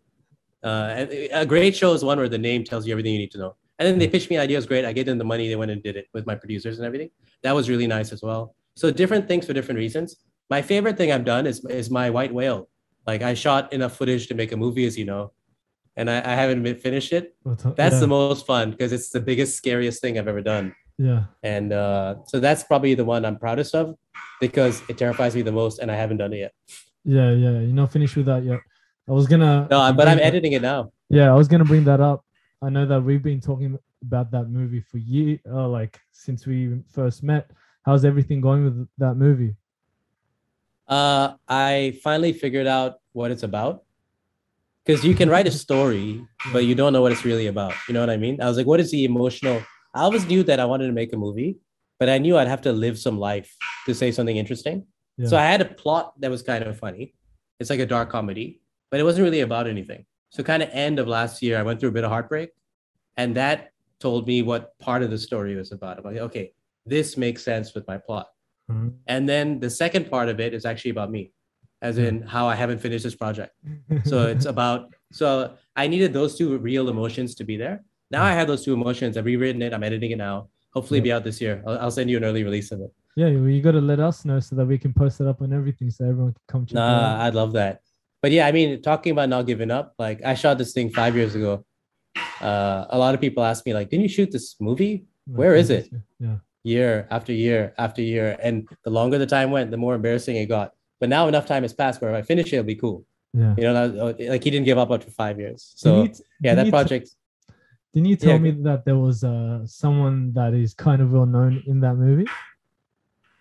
S1: Uh, a great show is one where the name tells you everything you need to know. And then they pitched me ideas. Great. I gave them the money. They went and did it with my producers and everything. That was really nice as well. So different things for different reasons. My favorite thing I've done is is my white whale. Like I shot enough footage to make a movie, as you know, and I, I haven't been- finished it. That's
S2: yeah.
S1: the most fun because it's the biggest, scariest thing I've ever done.
S2: yeah.
S1: And uh, so that's probably the one I'm proudest of because it terrifies me the most, and I haven't done it yet.
S2: Yeah, yeah. You're not finished with that yet. I was gonna.
S1: No, but I'm
S2: that-
S1: editing it now.
S2: Yeah, I was gonna bring that up. I know that we've been talking about that movie for years, uh, like since we first met. How's everything going with that movie?
S1: Uh, I finally figured out what it's about. Because you can write a story, but you don't know what it's really about. You know what I mean? I was like, what is the emotional? I always knew that I wanted to make a movie, but I knew I'd have to live some life to say something interesting. So I had a plot that was kind of funny. It's like a dark comedy, but it wasn't really about anything. So kind of end of last year, I went through a bit of heartbreak, and that told me what part of the story was about. I'm like, okay, this makes sense with my plot.
S2: Mhm.
S1: And then the second part of it is actually about me, as in how I haven't finished this project. So it's about so I needed those two real emotions to be there. Now I have those two emotions. I've rewritten it. I'm editing it now. Hopefully,
S2: Yeah.
S1: be out this year. I'll, I'll send you an early release of it.
S2: yeah, well, you got to let us know so that we can post it up on everything, so everyone can come check it
S1: Nah,
S2: out.
S1: I'd love that. But yeah, I mean, talking about not giving up, like I shot this thing five years ago. Uh, a lot of people ask me, like, didn't you shoot this movie where is it?
S2: Yeah,
S1: year after year after year? And the longer the time went, the more embarrassing it got. But now enough time has passed where if I finish it, it'll be cool.
S2: yeah.
S1: You know, like he didn't give up after five years. So
S2: t-
S1: yeah, that
S2: you t-
S1: project.
S2: Didn't you tell
S1: Yeah,
S2: me that there was uh, someone that is kind of well known in that movie?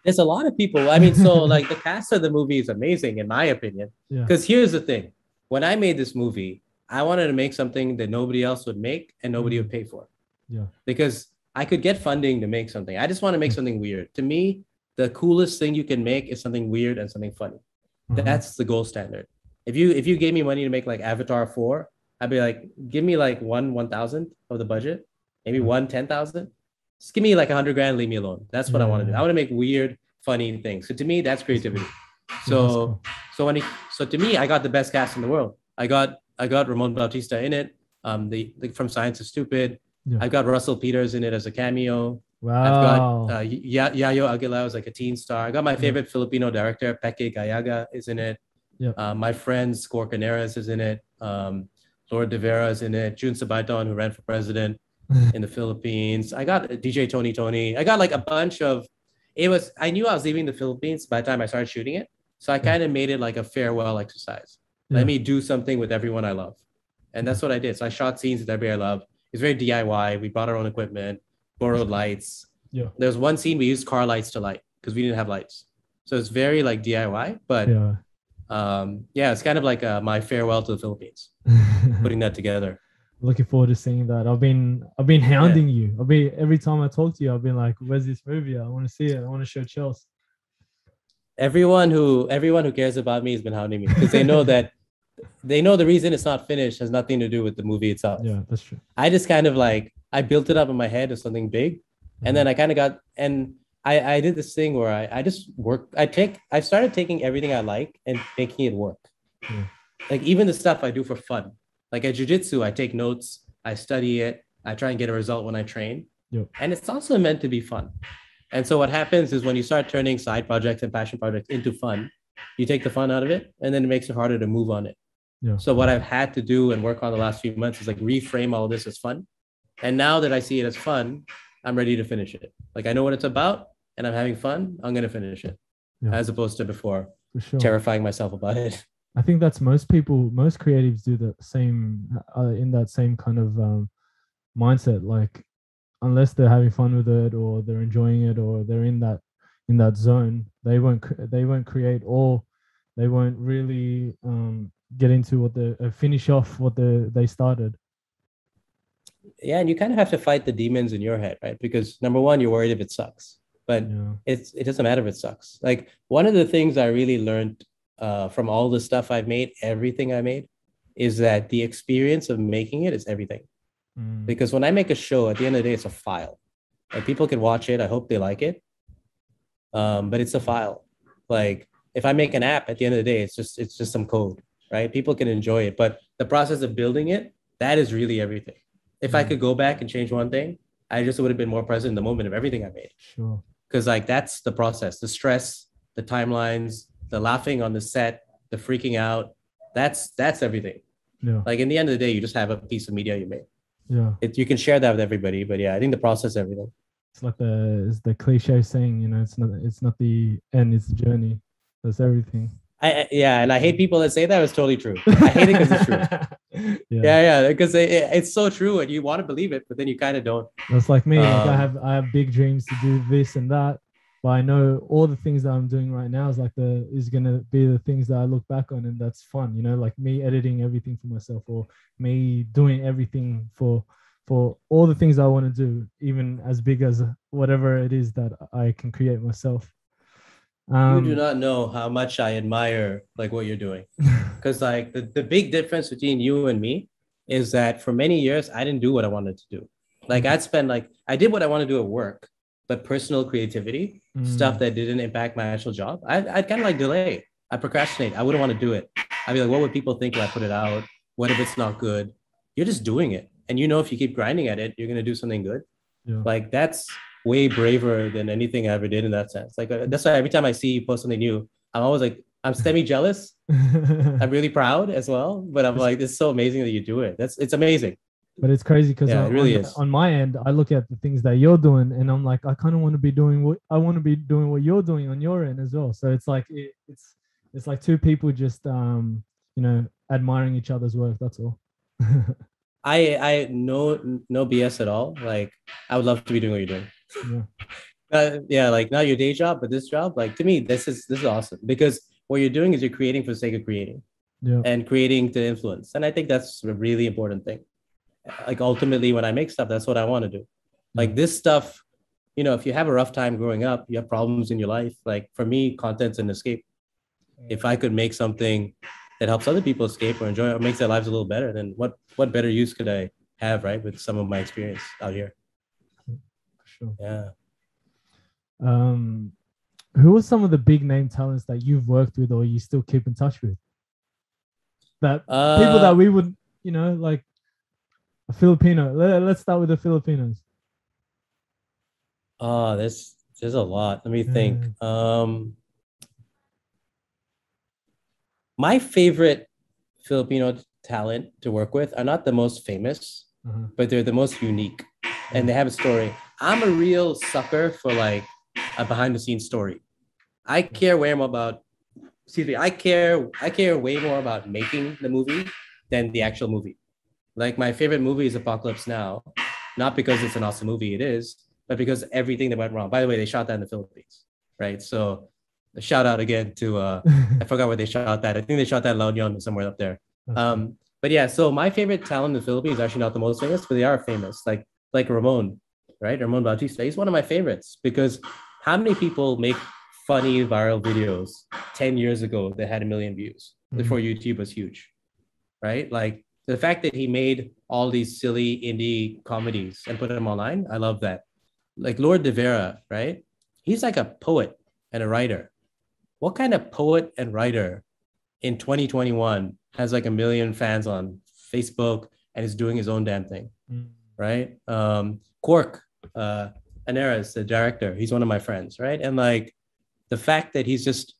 S1: There's a lot of people. I mean, so like the cast of the movie is amazing, in my opinion.
S2: Yeah.
S1: Because here's the thing: when I made this movie, I wanted to make something that nobody else would make and nobody would pay for.
S2: Yeah.
S1: Because I could get funding to make something. I just want to make something weird. To me, the coolest thing you can make is something weird and something funny.
S2: Uh-huh.
S1: That's the gold standard. If you if you gave me money to make like Avatar four, I'd be like, give me like one one thousandth of the budget, maybe
S2: Mhm.
S1: one ten thousand. Just give me like a hundred grand, leave me alone. That's what I want to do. I want to make weird, funny things. So to me, that's creativity.
S2: Yeah,
S1: So
S2: cool.
S1: so when he, so to me, I got the best cast in the world. I got I got Ramon Bautista in it. Um, the, the from Science is Stupid.
S2: Yeah.
S1: I've got Russell Peters in it as a cameo.
S2: wow.
S1: I've got uh, Y- Yayo Aguila as like a teen star. I got my favorite Filipino director, Peque Gallaga, is in it.
S2: Yep.
S1: Uh, my friend Quark Henares is in it. Um, Lourd De Veyra is in it. Jun Sabayton, who ran for president in the Philippines. I got DJ Tony Toni. I got like a bunch of. It was. I knew I was leaving the Philippines by the time I started shooting it, so I kind of made it like a farewell exercise.
S2: Yeah.
S1: Let me do something with everyone I love, and that's what I did. So I shot scenes with everybody I love. It's very DIY. We brought our own equipment, borrowed lights.
S2: Yeah.
S1: There was one scene we used car lights to light because we didn't have lights. So it's very like DIY, but
S2: yeah.
S1: um, yeah, it's kind of like uh, my farewell to the Philippines, putting that together.
S2: Looking forward to seeing that. I've been I've been hounding you. I've been every time I talk to you, I've been like, "Where's this movie? I want to see it. I want to show Chelsea."
S1: everyone who everyone who cares about me has been hounding me because they know that they know the reason it's not finished has nothing to do with the movie itself.
S2: Yeah, that's true.
S1: I just kind of like I built it up in my head as something big, and then mm-hmm. I kind of got and I I did this thing where I I just work. I take I started taking everything I like and making it work.
S2: Yeah.
S1: Like even the stuff I do for fun. Like at jujitsu, I take notes, I study it, I try and get a result when I train.
S2: Yep.
S1: And it's also meant to be fun. And so what happens is when you start turning side projects and passion projects into fun, you take the fun out of it, and then it makes it harder to move on it.
S2: Yeah.
S1: So what I've had to do and work on the last few months is like reframe all of this as fun. And now that I see it as fun, I'm ready to finish it. Like I know what it's about and I'm having fun, I'm gonna finish it.
S2: Yeah.
S1: As opposed to before,
S2: For sure.
S1: terrifying myself about it.
S2: I think that's most people, most creatives do the same uh, in that same kind of um, mindset. Like, unless they're having fun with it or they're enjoying it or they're in that in that zone, they won't they won't create or they won't really um, get into what the uh, finish off what the they started.
S1: Yeah, and you kind of have to fight the demons in your head, right? Because number one, you're worried if it sucks. But
S2: Yeah,
S1: it's it doesn't matter if it sucks. Like one of the things I really learned uh, from all the stuff I've made, everything I made, is that the experience of making it is everything.
S2: Mm,
S1: Because when I make a show, at the end of the day, it's a file. Like people can watch it. I hope they like it. Um, but it's a file. Like if I make an app, at the end of the day, it's just it's just some code, right? People can enjoy it, but the process of building it, that is really everything. If I
S2: Mm.
S1: could go back and change one thing, I just would have been more present in the moment of everything I made
S2: sure.
S1: because like that's the process the stress the timelines the laughing on the set the freaking out that's that's everything
S2: Yeah,
S1: like in the end of the day you just have a piece of media you made
S2: yeah.
S1: it, you can share that with everybody but yeah i think the process everything
S2: It's like the it's the cliche saying, you know, it's not it's not the end, it's the journey. That's everything.
S1: I, yeah and i hate people that say that it's totally true i hate it because it's true
S2: yeah.
S1: yeah yeah because it, it- it's so true and you want to believe it but then you kind of don't
S2: That's like me. like I
S1: Um,
S2: have I have big dreams to do this and that, but I know all the things that I'm doing right now is like the is gonna be the things that I look back on and that's fun. You know, like me editing everything for myself or me doing everything for for all the things I want to do, even as big as whatever it is that I can create myself. Um,
S1: you do not know how much i admire like what you're doing because like the, the big difference between you and me is that for many years i didn't do what i wanted to do like i'd spend like i did what i want to do at work but personal creativity stuff
S2: Mm,
S1: that didn't impact my actual job i'd, I'd kind of like delay. I procrastinate. I wouldn't want to do it. I'd be like what would people think if i put it out? What if it's not good? You're just doing it. And you know if you keep grinding at it you're going to do something good.
S2: Yeah.
S1: like that's way braver than anything i ever did in that sense. Like uh, that's why every time i see you post something new i'm always like i'm semi jealous I'm really proud as well. But I'm like, this is so amazing that you do it. That's it's amazing.
S2: But it's crazy because
S1: Yeah, it really
S2: on,
S1: is.
S2: on my end, I look at the things that you're doing, and I'm like, I kind of want to be doing what I want to be doing what you're doing on your end as well. So it's like it, it's it's like two people just um you know admiring each other's work. That's all.
S1: I I no no BS at all. Like I would love to be doing what you're doing.
S2: yeah,
S1: Uh, yeah, like not your day job, but this job. Like to me, this is this is awesome because what you're doing is you're creating for the sake of creating
S2: yeah,
S1: and creating to influence. And I think that's a really important thing. Like ultimately, when I make stuff, that's what I want to do. Like this stuff, you know, if you have a rough time growing up, you have problems in your life. Like for me, content's an escape. If I could make something that helps other people escape or enjoy or makes their lives a little better, then what what better use could I have, right? With some of my experience out here.
S2: for sure.
S1: Yeah.
S2: Um, who are some of the big name talents that you've worked with or you still keep in touch with? That
S1: Uh,
S2: people that we would, you know, like a Filipino. Let, let's start with the Filipinos.
S1: Oh, there's there's a lot. Let me think. Um, my favorite Filipino talent to work with are not the most famous,
S2: Uh-huh.
S1: but they're the most unique, and they have a story. I'm a real sucker for like a behind the scenes story. I care way more about. Excuse me. I care. I care way more about making the movie than the actual movie. Like my favorite movie is Apocalypse Now, not because it's an awesome movie. It is, but because everything that went wrong. By the way, they shot that in the Philippines, right? So, a shout out again to uh, I forgot where they shot that. I think they shot that La Union somewhere up there. Um, but yeah, so my favorite talent in the Philippines is actually not the most famous, but they are famous. Like like Ramon, right? Ramon Bautista. He's one of my favorites because how many people make funny viral videos 10 years ago that had a million views before YouTube was huge, right? Like the fact that he made all these silly indie comedies and put them online, I love that. Like Lourd De Veyra, right? He's like a poet and a writer. What kind of poet and writer in 2021 has like a million fans on Facebook and is doing his own damn thing,
S2: Mm.
S1: right? Um, Quark, uh, Henares, the director, he's one of my friends, right? And like the fact that he's just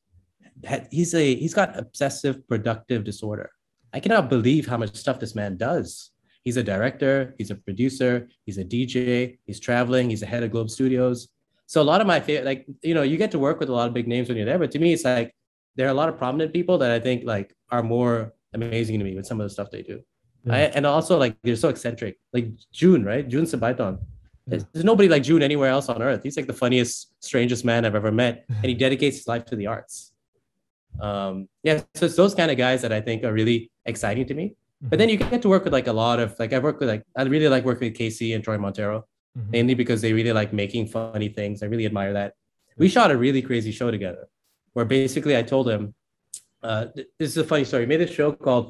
S1: he's a he's got obsessive productive disorder. I cannot believe how much stuff this man does. He's a director, he's a producer, he's a DJ, he's traveling, he's the head of Globe Studios. So a lot of my favorite, like you know, you get to work with a lot of big names when you're there, but to me, it's like there are a lot of prominent people that I think like are more amazing to me with some of the stuff they do.
S2: Yeah.
S1: I, and also like they're so eccentric. Like Jun, right? Jun Sabayton. There's,
S2: Yeah.
S1: there's nobody like Jun anywhere else on earth. He's like the funniest, strangest man I've ever met, and he dedicates his life to the arts. Um, yeah, so it's those kind of guys that I think are really exciting to me. But then you get to work with like a lot of like I've worked with like I really like working with Casey and Troy Montero,
S2: Mhm.
S1: mainly because they really like making funny things. I really admire that. We shot a really crazy show together, where basically I told him, uh, th- this is a funny story. We made a show called.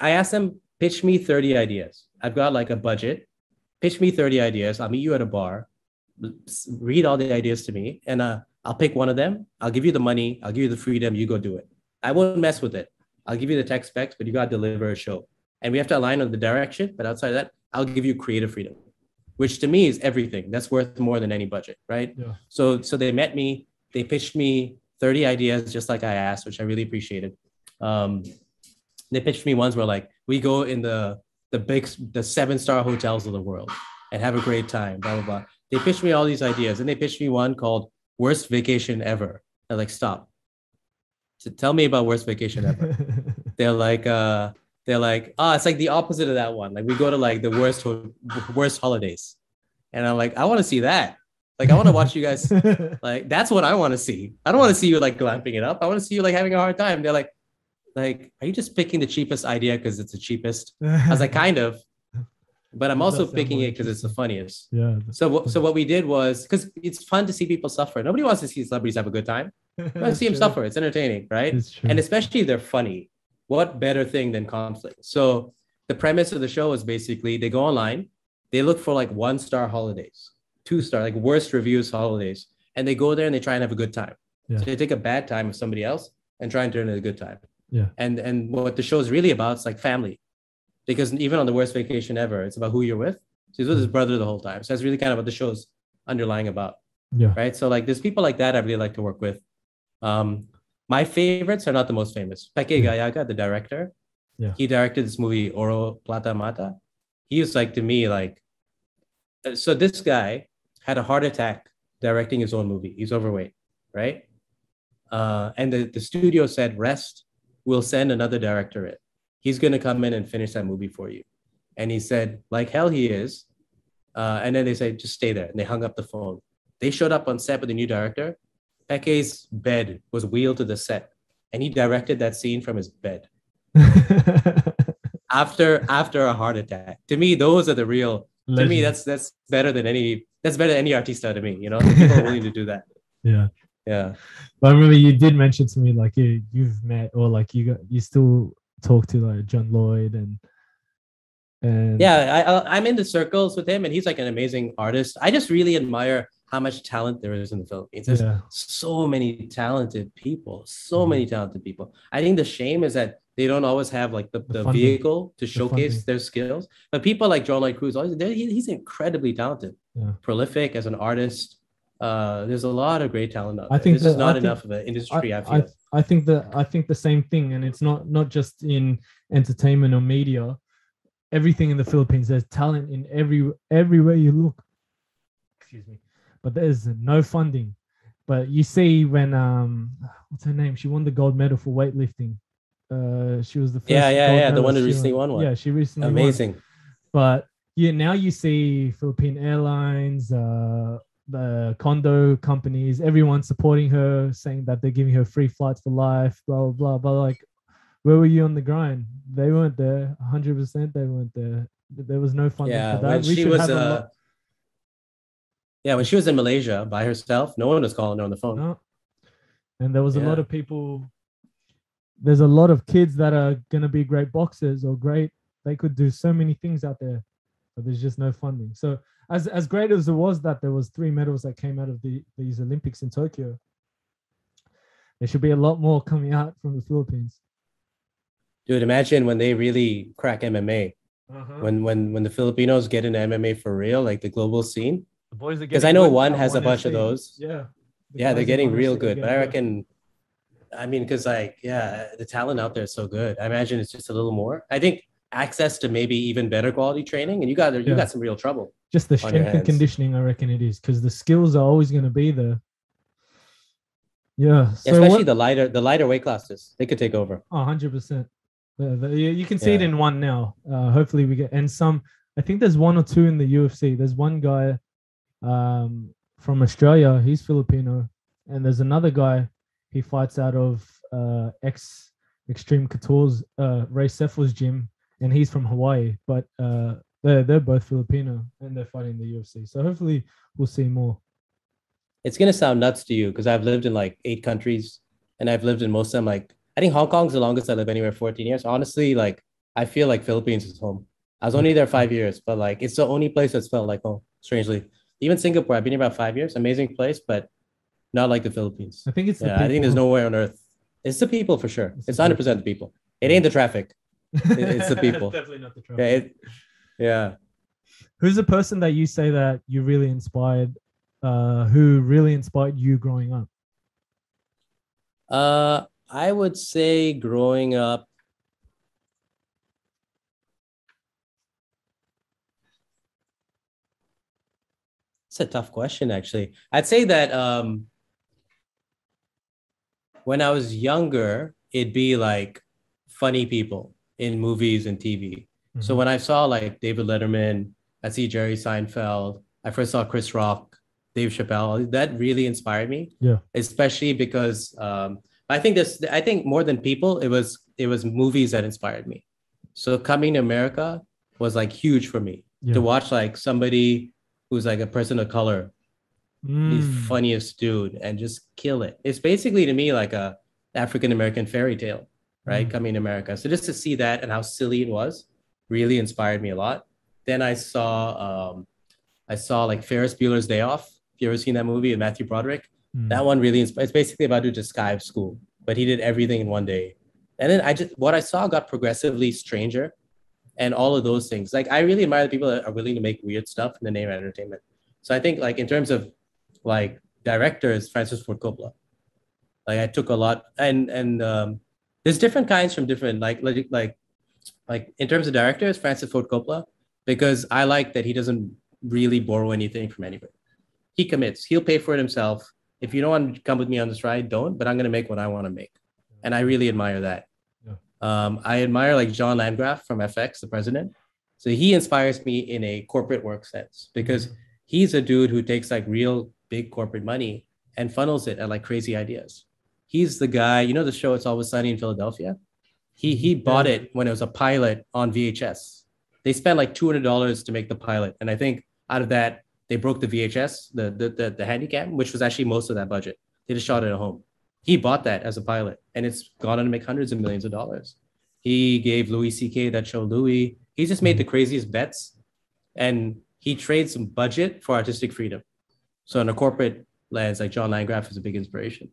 S1: I asked him pitch me thirty ideas. I've got like a budget. Pitch me thirty ideas. I'll meet you at a bar. Read all the ideas to me, and uh, I'll pick one of them. I'll give you the money. I'll give you the freedom. You go do it. I won't mess with it. I'll give you the tech specs, but you got to deliver a show. And we have to align on the direction. But outside of that, I'll give you creative freedom, which to me is everything. That's worth more than any budget, right?
S2: Yeah.
S1: So so they met me. They pitched me 30 ideas just like I asked, which I really appreciated. Um, they pitched me ones where like we go in the the big the seven star hotels of the world and have a great time. Blah blah blah. They pitched me all these ideas, and they pitched me one called "Worst Vacation Ever." I'm like, stop. So tell me about worst vacation ever. they're like, uh, they're like, ah, it's like the opposite of that one. Like we go to like the worst ho- worst holidays, and I'm like, I want to see that. Like I want to watch you guys. Like that's what I want to see. I don't want to see you like glamping it up. I want to see you like having a hard time. They're like, like, are you just picking the cheapest idea because it's the cheapest? I was like, kind of, but I'm also picking it because it's the funniest.
S2: yeah.
S1: So, what, so what we did was because it's fun to see people suffer. Nobody wants to see celebrities have a good time. I see them suffer. It's entertaining, right?
S2: It's
S1: and especially they're funny. What better thing than conflict? So the premise of the show is basically they go online, they look for like one star holidays, two star, like worst reviews holidays, and they go there and they try and have a good time.
S2: Yeah.
S1: So they take a bad time of somebody else and try and turn it a good time.
S2: Yeah.
S1: And and what the show is really about is like family, because even on the worst vacation ever, it's about who you're with. So he's with his brother the whole time. So that's really kind of what the show's underlying about
S2: yeah.
S1: right? So like there's people like that I really like to work with. Um, my favorites are not the most famous. Peque Gallaga, the director,
S2: Yeah.
S1: he directed this movie Oro Plata Mata. He was like to me like, uh, so this guy had a heart attack directing his own movie. He's overweight, right? Uh, and the, the studio said, rest, we'll send another director in. He's gonna come in and finish that movie for you. And he said, like hell he is. Uh, and then they said, just stay there. And they hung up the phone. They showed up on set with the new director. Peque's bed was wheeled to the set, and he directed that scene from his bed after after a heart attack. To me, those are the real. To me, that's that's better than any. That's better than any artista to me. You know, people are willing to do that.
S2: yeah.
S1: Yeah.
S2: But I remember you did mention to me like you you've met or like you got you still talk to like John Lloyd and and
S1: Yeah, I, I, I'm in the circles with him, and he's like an amazing artist. I just really admire how much talent there is in the Philippines. There's
S2: yeah
S1: so many talented people, so
S2: Mhm.
S1: many talented people. I think the shame is that they don't always have like the,
S2: The
S1: the, vehicle to showcase
S2: funding.
S1: their skills. But people like John Lloyd Cruz, he- he's incredibly talented,
S2: Yeah.
S1: prolific as an artist. Uh, there's a lot of great talent out
S2: I
S1: there.
S2: think
S1: this is
S2: that-
S1: not
S2: I think-
S1: enough of an industry. I,
S2: I. I, I think that I think the same thing, and it's not not just in entertainment or media. Everything in the Philippines, there's talent in every everywhere you look. Excuse me, but there's no funding. But you see when um, what's her name? She won the gold medal for weightlifting. Uh, she was the first
S1: Yeah, yeah, yeah, the one who recently won one.
S2: Yeah, she recently won.
S1: Amazing.
S2: But yeah, now you see Philippine Airlines, uh, the condo companies, everyone supporting her, saying that they're giving her free flights for life, blah blah blah. But like, where were you on the grind? They weren't there. hundred percent, they weren't there. There was no funding
S1: Yeah,
S2: for that.
S1: when
S2: We
S1: she was
S2: have a
S1: uh,
S2: lot-
S1: yeah, when she was in Malaysia by herself, no one was calling her on the phone.
S2: No. And there was a lot of people. There's a lot of kids that are gonna be great boxers or great. They could do so many things out there, but there's just no funding. So as as great as it was that there was three medals that came out of the these Olympics in Tokyo, there should be a lot more coming out from the Philippines.
S1: Dude, imagine when they really crack MMA.
S2: Uh-huh.
S1: When when when the Filipinos get into MMA for real, like the global scene.
S2: The boys are
S1: Because I know
S2: good
S1: one
S2: at
S1: has a bunch of those.
S2: Yeah. The
S1: Yeah, they're getting real
S2: FC are
S1: good. But I
S2: getting
S1: reckon, I mean, because like, yeah, the talent out there is so good. I imagine it's just a little more. I think access to maybe even better quality training, and you got you
S2: Yeah.
S1: got some real trouble.
S2: just the
S1: on
S2: strength and conditioning. I reckon it is because the skills are always going to be there. Yeah. So
S1: Especially
S2: what,
S1: the lighter the lighter weight classes, they could take over.
S2: Oh, 100%. The- the- you you can see it in one now. Uh, hopefully we get and some. I think there's one or two in the UFC. There's one guy um, from Australia. He's Filipino, and there's another guy. He fights out of uh, ex Extreme Couture's uh, Ray Sefo's gym, and he's from Hawaii. But uh, they're they're both Filipino, and they're fighting the UFC. So hopefully we'll see more.
S1: It's gonna sound nuts to you because I've lived in like eight countries and I've lived in most of them. Like I think Hong Kong's the longest I live anywhere, 14 years. Honestly, like I feel like Philippines is home. I was only there five years, but like it's the only place that's felt like home, strangely. Even Singapore, I've been here about five years, amazing place, but not like the Philippines.
S2: I think it's the
S1: Yeah, I think there's nowhere on earth. It's the people for sure.
S2: It's
S1: It's
S2: the
S1: 100 percent the people. It ain't the traffic. it's the people.
S2: Definitely not the
S1: Yeah,
S2: traffic.
S1: it, yeah.
S2: Who's the person that you say that you really inspired, uh, who really inspired you growing up?
S1: Uh, I would say growing up, it's a tough question, actually. I'd say that um, when I was younger, it'd be like funny people in movies and TV. So
S2: Mhm.
S1: when I saw like David Letterman, I see Jerry Seinfeld, I first saw Chris Rock, Dave Chappelle, that really inspired me.
S2: Yeah.
S1: Especially because um, I think this I think more than people, it was it was movies that inspired me. So coming to America was like huge for me
S2: Yeah.
S1: to watch like somebody who's like a person of color, the
S2: Mm,
S1: funniest dude, and just kill it. It's basically to me like a African American fairy tale, right?
S2: Mm.
S1: Coming to America. So just to see that and how silly it was really inspired me a lot. Then I saw um I saw like Ferris Bueller's Day Off. If you ever seen that movie with Matthew Broderick?
S2: mm.
S1: That one really inspired. It's basically about a dude just school, but he did everything in one day. And then I just what I saw got progressively stranger, and all of those things. Like I really admire the people that are willing to make weird stuff in the name of entertainment. So I think like in terms of like directors, Francis Ford Coppola. Like I took a lot, and and um, there's different kinds from different like like like like in terms of directors, Francis Ford Coppola, because I like that he doesn't really borrow anything from anybody. He commits. He'll pay for it himself. If you don't want to come with me on this ride, don't. But I'm gonna make what I want to make, and I really admire that. Um, I admire like John Landgraf from FX, the president. So he inspires me in a corporate work sense because he's a dude who takes like real big corporate money and funnels it at like crazy ideas. He's the guy, you know, the show It's Always Sunny in Philadelphia. He he bought it when it was a pilot on VHS. They spent like two hundred dollars to make the pilot, and I think out of that they broke the VHS, the the the, the handycam, which was actually most of that budget. They just shot it at home. He bought that as a pilot, and it's gone on to make hundreds of millions of dollars. He gave Louis C.K. that show Louis. He just made the craziest bets, and he trades some budget for artistic freedom. So in a corporate lens, like John Landgraf is a big inspiration.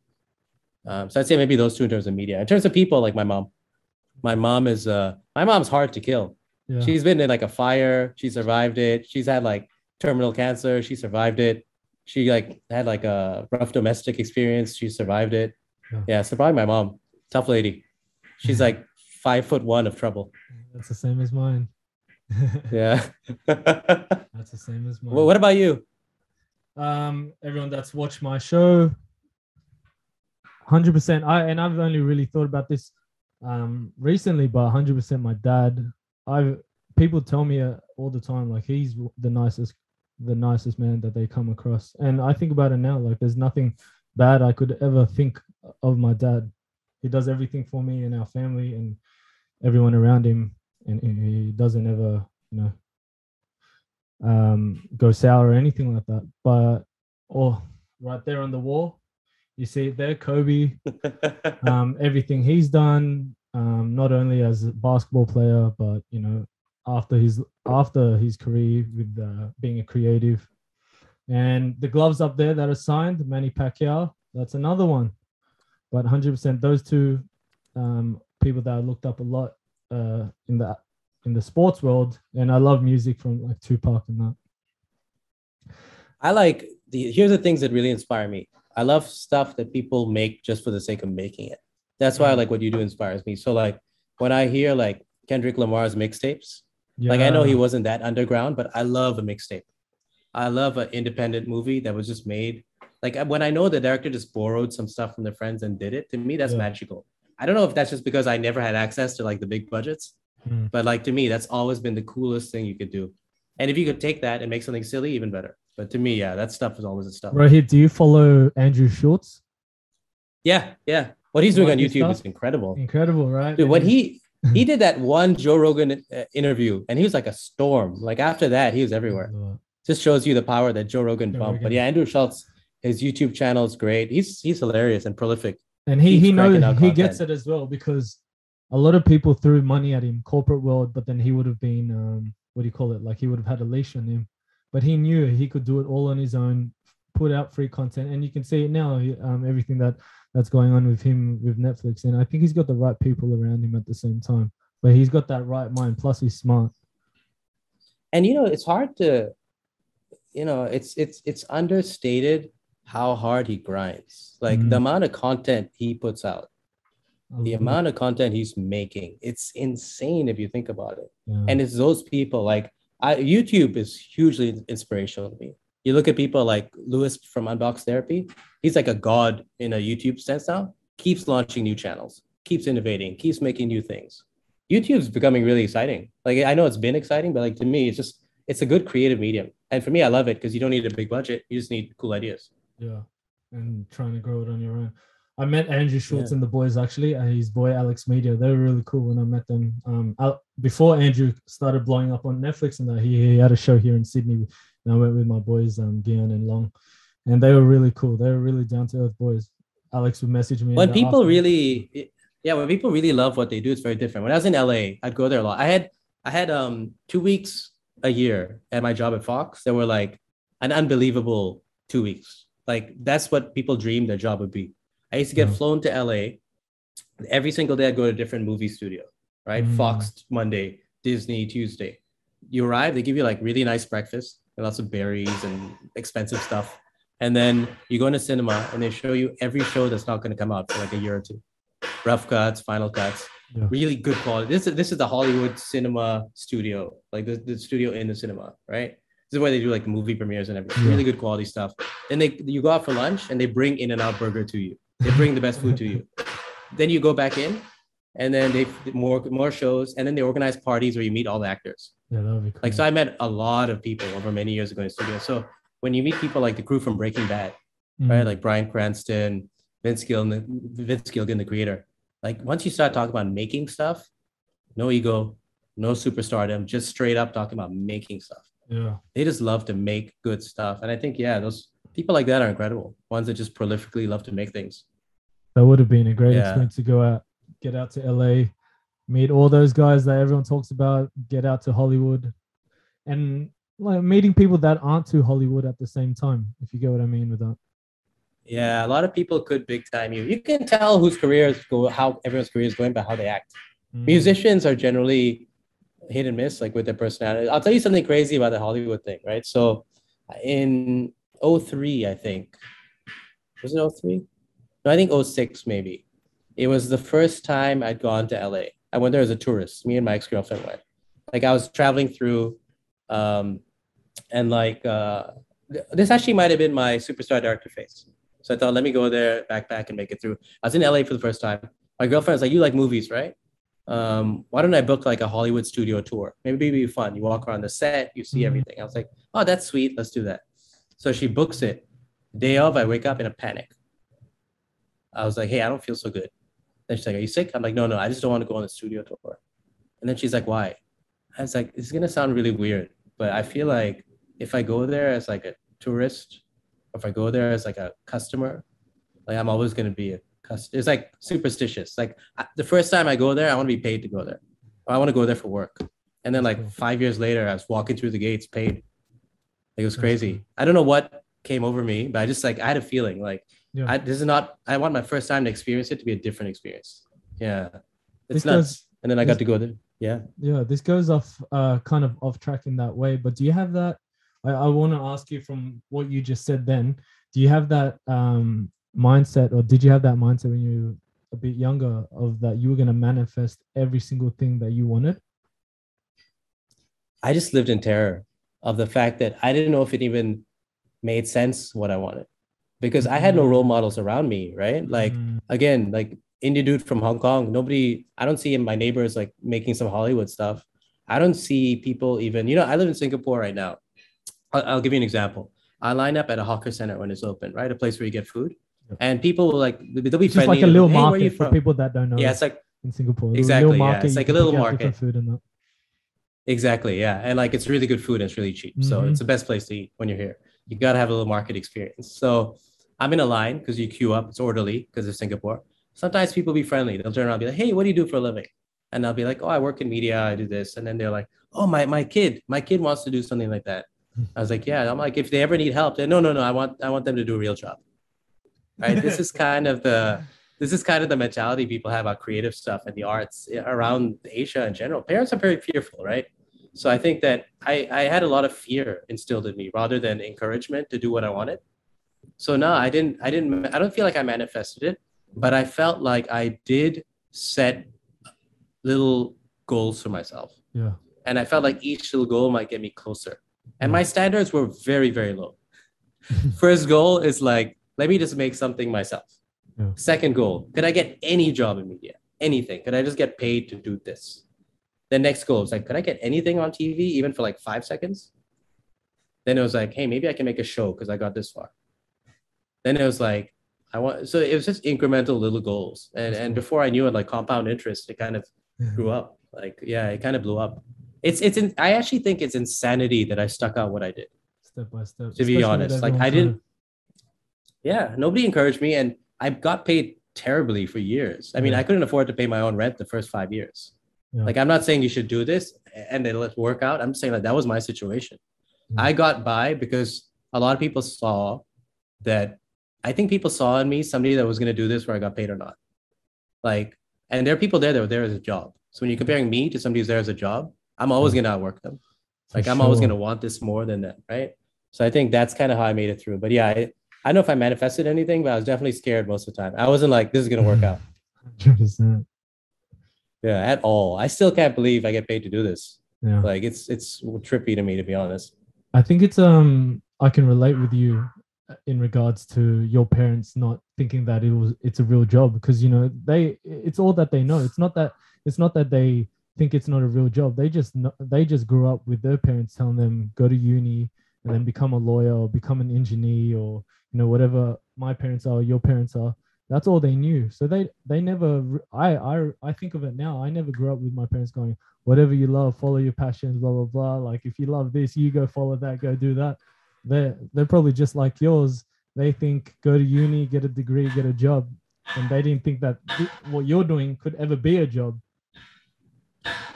S1: Um, so I'd say maybe those two in terms of media. In terms of people, like my mom, my mom is uh my mom's hard to kill.
S2: Yeah.
S1: She's been in like a fire. She survived it. She's had like terminal cancer. She survived it. She like had like a rough domestic experience. She survived it.
S2: Yeah.
S1: Yeah, so probably my mom. Tough lady. She's like five foot one of trouble.
S2: That's the same as mine.
S1: Yeah.
S2: That's the same as mine.
S1: well, what about you?
S2: um everyone that's watched my show 100% i and i've only really thought about this um recently but 100% my dad i people tell me uh, all the time like he's the nicest the nicest man that they come across and i think about it now like there's nothing bad i could ever think of my dad he does everything for me and our family and everyone around him and he doesn't ever you know um, go sour or anything like that. But oh, right there on the wall, you see it there, Kobe. Um, everything he's done, um, not only as a basketball player, but you know, after his after his career with uh, being a creative, and the gloves up there that are signed, Manny Pacquiao. That's another one. But 100%, those two um, people that I looked up a lot uh, in the in the sports world, and I love music from like Tupac and that.
S1: I like the here's the things that really inspire me. I love stuff that people make just for the sake of making it. That's why I like what you do inspires me. So like when I hear like Kendrick Lamar's mixtapes, like I know he wasn't that underground, but I love a mixtape. I love an independent movie that was just made. Like when I know the director just borrowed some stuff from their friends and did it, to me that's
S2: Yeah.
S1: magical. I don't know if that's just because I never had access to like the big budgets,
S2: Mm.
S1: but like to me that's always been the coolest thing you could do. And if you could take that and make something silly, even better. But to me, yeah, that stuff is always the stuff.
S2: Rohit, do you follow Andrew Schulz?
S1: Yeah, yeah. What he's doing
S2: Like
S1: on YouTube
S2: stuff?
S1: is incredible.
S2: Incredible, right?
S1: Dude, when he he did that one Joe Rogan uh, interview, and he was like a storm. Like after that, he was everywhere. Just shows you the power that Joe Rogan
S2: Joe
S1: pumped. But yeah, Andrew Schulz, his YouTube channel is great. He's he's hilarious and prolific.
S2: and he
S1: keeps
S2: he knows he gets it as well because a lot of people threw money at him corporate world but then he would have been um what do you call it? Like he would have had a leash on him. But he knew he could do it all on his own put out free content. And you can see it now um everything that that's going on with him with netflix. And i think he's got the right people around him at the same time. But he's got that right mind plus he's smart.
S1: And you know, it's hard to, you know, it's it's it's understated how hard he grinds. Like
S2: Mhm.
S1: the amount of content he puts out, the amount of content he's making, it's insane if you think about it.
S2: Yeah.
S1: and it's those people like I, youtube is hugely inspirational to me you look at people like lewis from unbox therapy he's like a god in a youtube sense now keeps launching new channels keeps innovating keeps making new things youtube's becoming really exciting like i know it's been exciting but like to me it's just it's a good creative medium and for me i love it because you don't need a big budget you just need cool ideas
S2: Yeah, and trying to grow it on your own. I met Andrew Schulz and the boys actually, and his boy Alex Medina. They were really cool when I met them. Um, Al- before Andrew started blowing up on Netflix, and that he, he had a show here in Sydney, and I went with my boys, um, Gian and Long, and they were really cool. They were really down to earth boys. Alex would message me
S1: when people
S2: me-
S1: really yeah when people really love what they do it's very different when i was in la i'd go there a lot i had i had um two weeks a year at my job at fox that were like an unbelievable two weeks like that's what people dream their job would be. I used to get
S2: Yeah.
S1: flown to la every single day i'd go to a different movie studio right?
S2: Mm.
S1: fox monday disney tuesday. You arrive they give you like really nice breakfast and lots of berries and expensive stuff. And then you go into cinema and they show you every show that's not going to come out for like a year or two. Rough cuts final cuts.
S2: Yeah.
S1: really good quality. This is this is the hollywood cinema studio like the, the studio in the cinema right this is where they do like movie premieres and everything
S2: Yeah.
S1: really good quality stuff then they you go out for lunch and they bring in and out burger to you they bring the best food to you then you go back in and then they more more shows and then they organize parties where you meet all the actors
S2: Yeah, that would be cool.
S1: like so i met a lot of people over many years ago in studio so when you meet people like the crew from breaking bad
S2: Mm.
S1: right? Like Bryan Cranston, Vince Gilligan, Vince Gilligan, the creator. Like once you start talking about making stuff, no ego, no superstardom, just straight up talking about making stuff.
S2: Yeah,
S1: They just love to make good stuff, and I think yeah, those people like that are incredible. Ones that just prolifically love to make things.
S2: that would have been a great
S1: Yeah.
S2: experience to go out, get out to LA, meet all those guys that everyone talks about, get out to Hollywood, and like meeting people that aren't to Hollywood at the same time. If you get what I mean with that.
S1: Yeah, a lot of people could big time you. You can tell whose careers go, how everyone's career is going by how they act.
S2: Mm.
S1: musicians are generally hit and miss like with their personality. I'll tell you something crazy about the hollywood thing right? So in 03 i think. Was it 03 no i think 06 maybe. It was the first time i'd gone to la i went there as a tourist. Me and my ex-girlfriend went. Like i was traveling through um and like uh this actually might have been my superstar director phase. So i thought let me go there backpack and make it through. I was in la for the first time. My girlfriend was like you like movies right um, why don't I book like a Hollywood studio tour? Maybe it'd be fun. You walk around the set, you see
S2: Mhm.
S1: everything. I was like, oh, that's sweet. Let's do that. So she books it. Day of, I wake up in a panic. I was like, hey, I don't feel so good. Then she's like, are you sick? I'm like, no, no, I just don't want to go on the studio tour. And then she's like, why? I was like, it's gonna sound really weird, but I feel like if I go there as like a tourist, or if I go there as like a customer, like I'm always gonna be a. It's like superstitious. Like the first time I go there, I want to be paid to go there. I want to go there for work. And then like five years later, I was walking through the gates paid. Like it was crazy. I don't know what came over me, but I just like I had a feeling like
S2: Yeah.
S1: I, this is not. I want my first time to experience it to be a different experience. Yeah, it's
S2: This
S1: nuts.
S2: does-
S1: and then I
S2: this-
S1: got to go there. Yeah.
S2: Yeah, this goes off uh kind of off track in that way. But do you have that? I, I want to ask you from what you just said then, do you have that um mindset or did you have that mindset when you were a bit younger of that you were gonna manifest every single thing that you wanted?
S1: I just lived in terror of the fact that I didn't know if it even made sense what I wanted because I had no role models around me, right? Like
S2: Mm,
S1: again, like Indian dude from Hong Kong, nobody, I don't see in my neighbors like making some Hollywood stuff. I don't see people even, you know, I live in Singapore right now. I'll, I'll give you an example. I line up at a hawker center when it's open, right? A place where you get food.
S2: Yep.
S1: And people will like, they'll be
S2: it's just
S1: friendly.
S2: like a little
S1: "Hey, where are you
S2: market for
S1: from?"
S2: people that don't know.
S1: Yeah, it's like
S2: in Singapore.
S1: Exactly,
S2: Little
S1: yeah. It's like a little market.
S2: Food and that.
S1: Exactly. Yeah. And like it's really good food and it's really cheap. So
S2: Mhm.
S1: it's the best place to eat when you're here. You got to have a little market experience. So I'm in a line because you queue up. It's orderly because it's Singapore. Sometimes people be friendly. They'll turn around and be like, hey, what do you do for a living? And I'll be like, oh, I work in media. I do this. And then they're like, oh, my, my kid, my kid wants to do something like that. I was like, yeah. I'm like, if they ever need help, then no, no, no. I want, I want them to do a real job. Right. this is kind of the, this is kind of the mentality people have about creative stuff and the arts around Asia in general. Parents are very fearful, right? So I think that I, I had a lot of fear instilled in me rather than encouragement to do what I wanted. So no, I didn't, I didn't, I don't feel like I manifested it, but I felt like I did set little goals for myself.
S2: Yeah.
S1: And I felt like each little goal might get me closer. And my standards were very, very low. First goal is like, let me just make something myself.
S2: Yeah.
S1: Second goal, could I get any job in media? Anything? Could I just get paid to do this? The next goal was like, could I get anything on TV, even for like five seconds? Then it was like, hey, maybe I can make a show because I got this far. Then it was like, I want so it was just incremental little goals. And and before I knew it, like compound interest, it kind of grew up. Like, yeah, it kind of blew up. It's it's in, I actually think it's insanity that I stuck out what I did.
S2: Step by step.
S1: To be
S2: especially
S1: honest, like, I didn't- Yeah, nobody encouraged me, and I got paid terribly for years. I mean,
S2: Yeah.
S1: I couldn't afford to pay my own rent the first five years.
S2: Yeah.
S1: Like, I'm not saying you should do this and then let's work out. I'm saying that that was my situation.
S2: Yeah.
S1: I got by because a lot of people saw that. I think people saw in me somebody that was going to do this where I got paid or not. Like, and there are people there that were there as a job. So when you're comparing me to somebody who's there as a job, I'm always going to outwork them. Like I'm always gonna want this more than that, right? So I think that's kind of how I made it through. But yeah, I, I don't know if I manifested anything, but I was definitely scared most of the time. I wasn't like this is gonna work out.
S2: 100%.
S1: Yeah, at all. I still can't believe I get paid to do this.
S2: Yeah.
S1: Like it's it's trippy to me to be honest.
S2: I think it's um I can relate with you in regards to your parents not thinking that it was it's a real job because you know they it's all that they know. It's not that it's not that they think it's not a real job. They just know, they just grew up with their parents telling them go to uni and then become a lawyer or become an engineer or you know whatever my parents are, your parents are. That's all they knew. So they they never. I I I think of it now. I never grew up with my parents going whatever you love, follow your passions, blah blah blah. Like if you love this, you go follow that, go do that. They're they're probably just like yours. They think go to uni, get a degree, get a job, and they didn't think that th- what you're doing could ever be a job.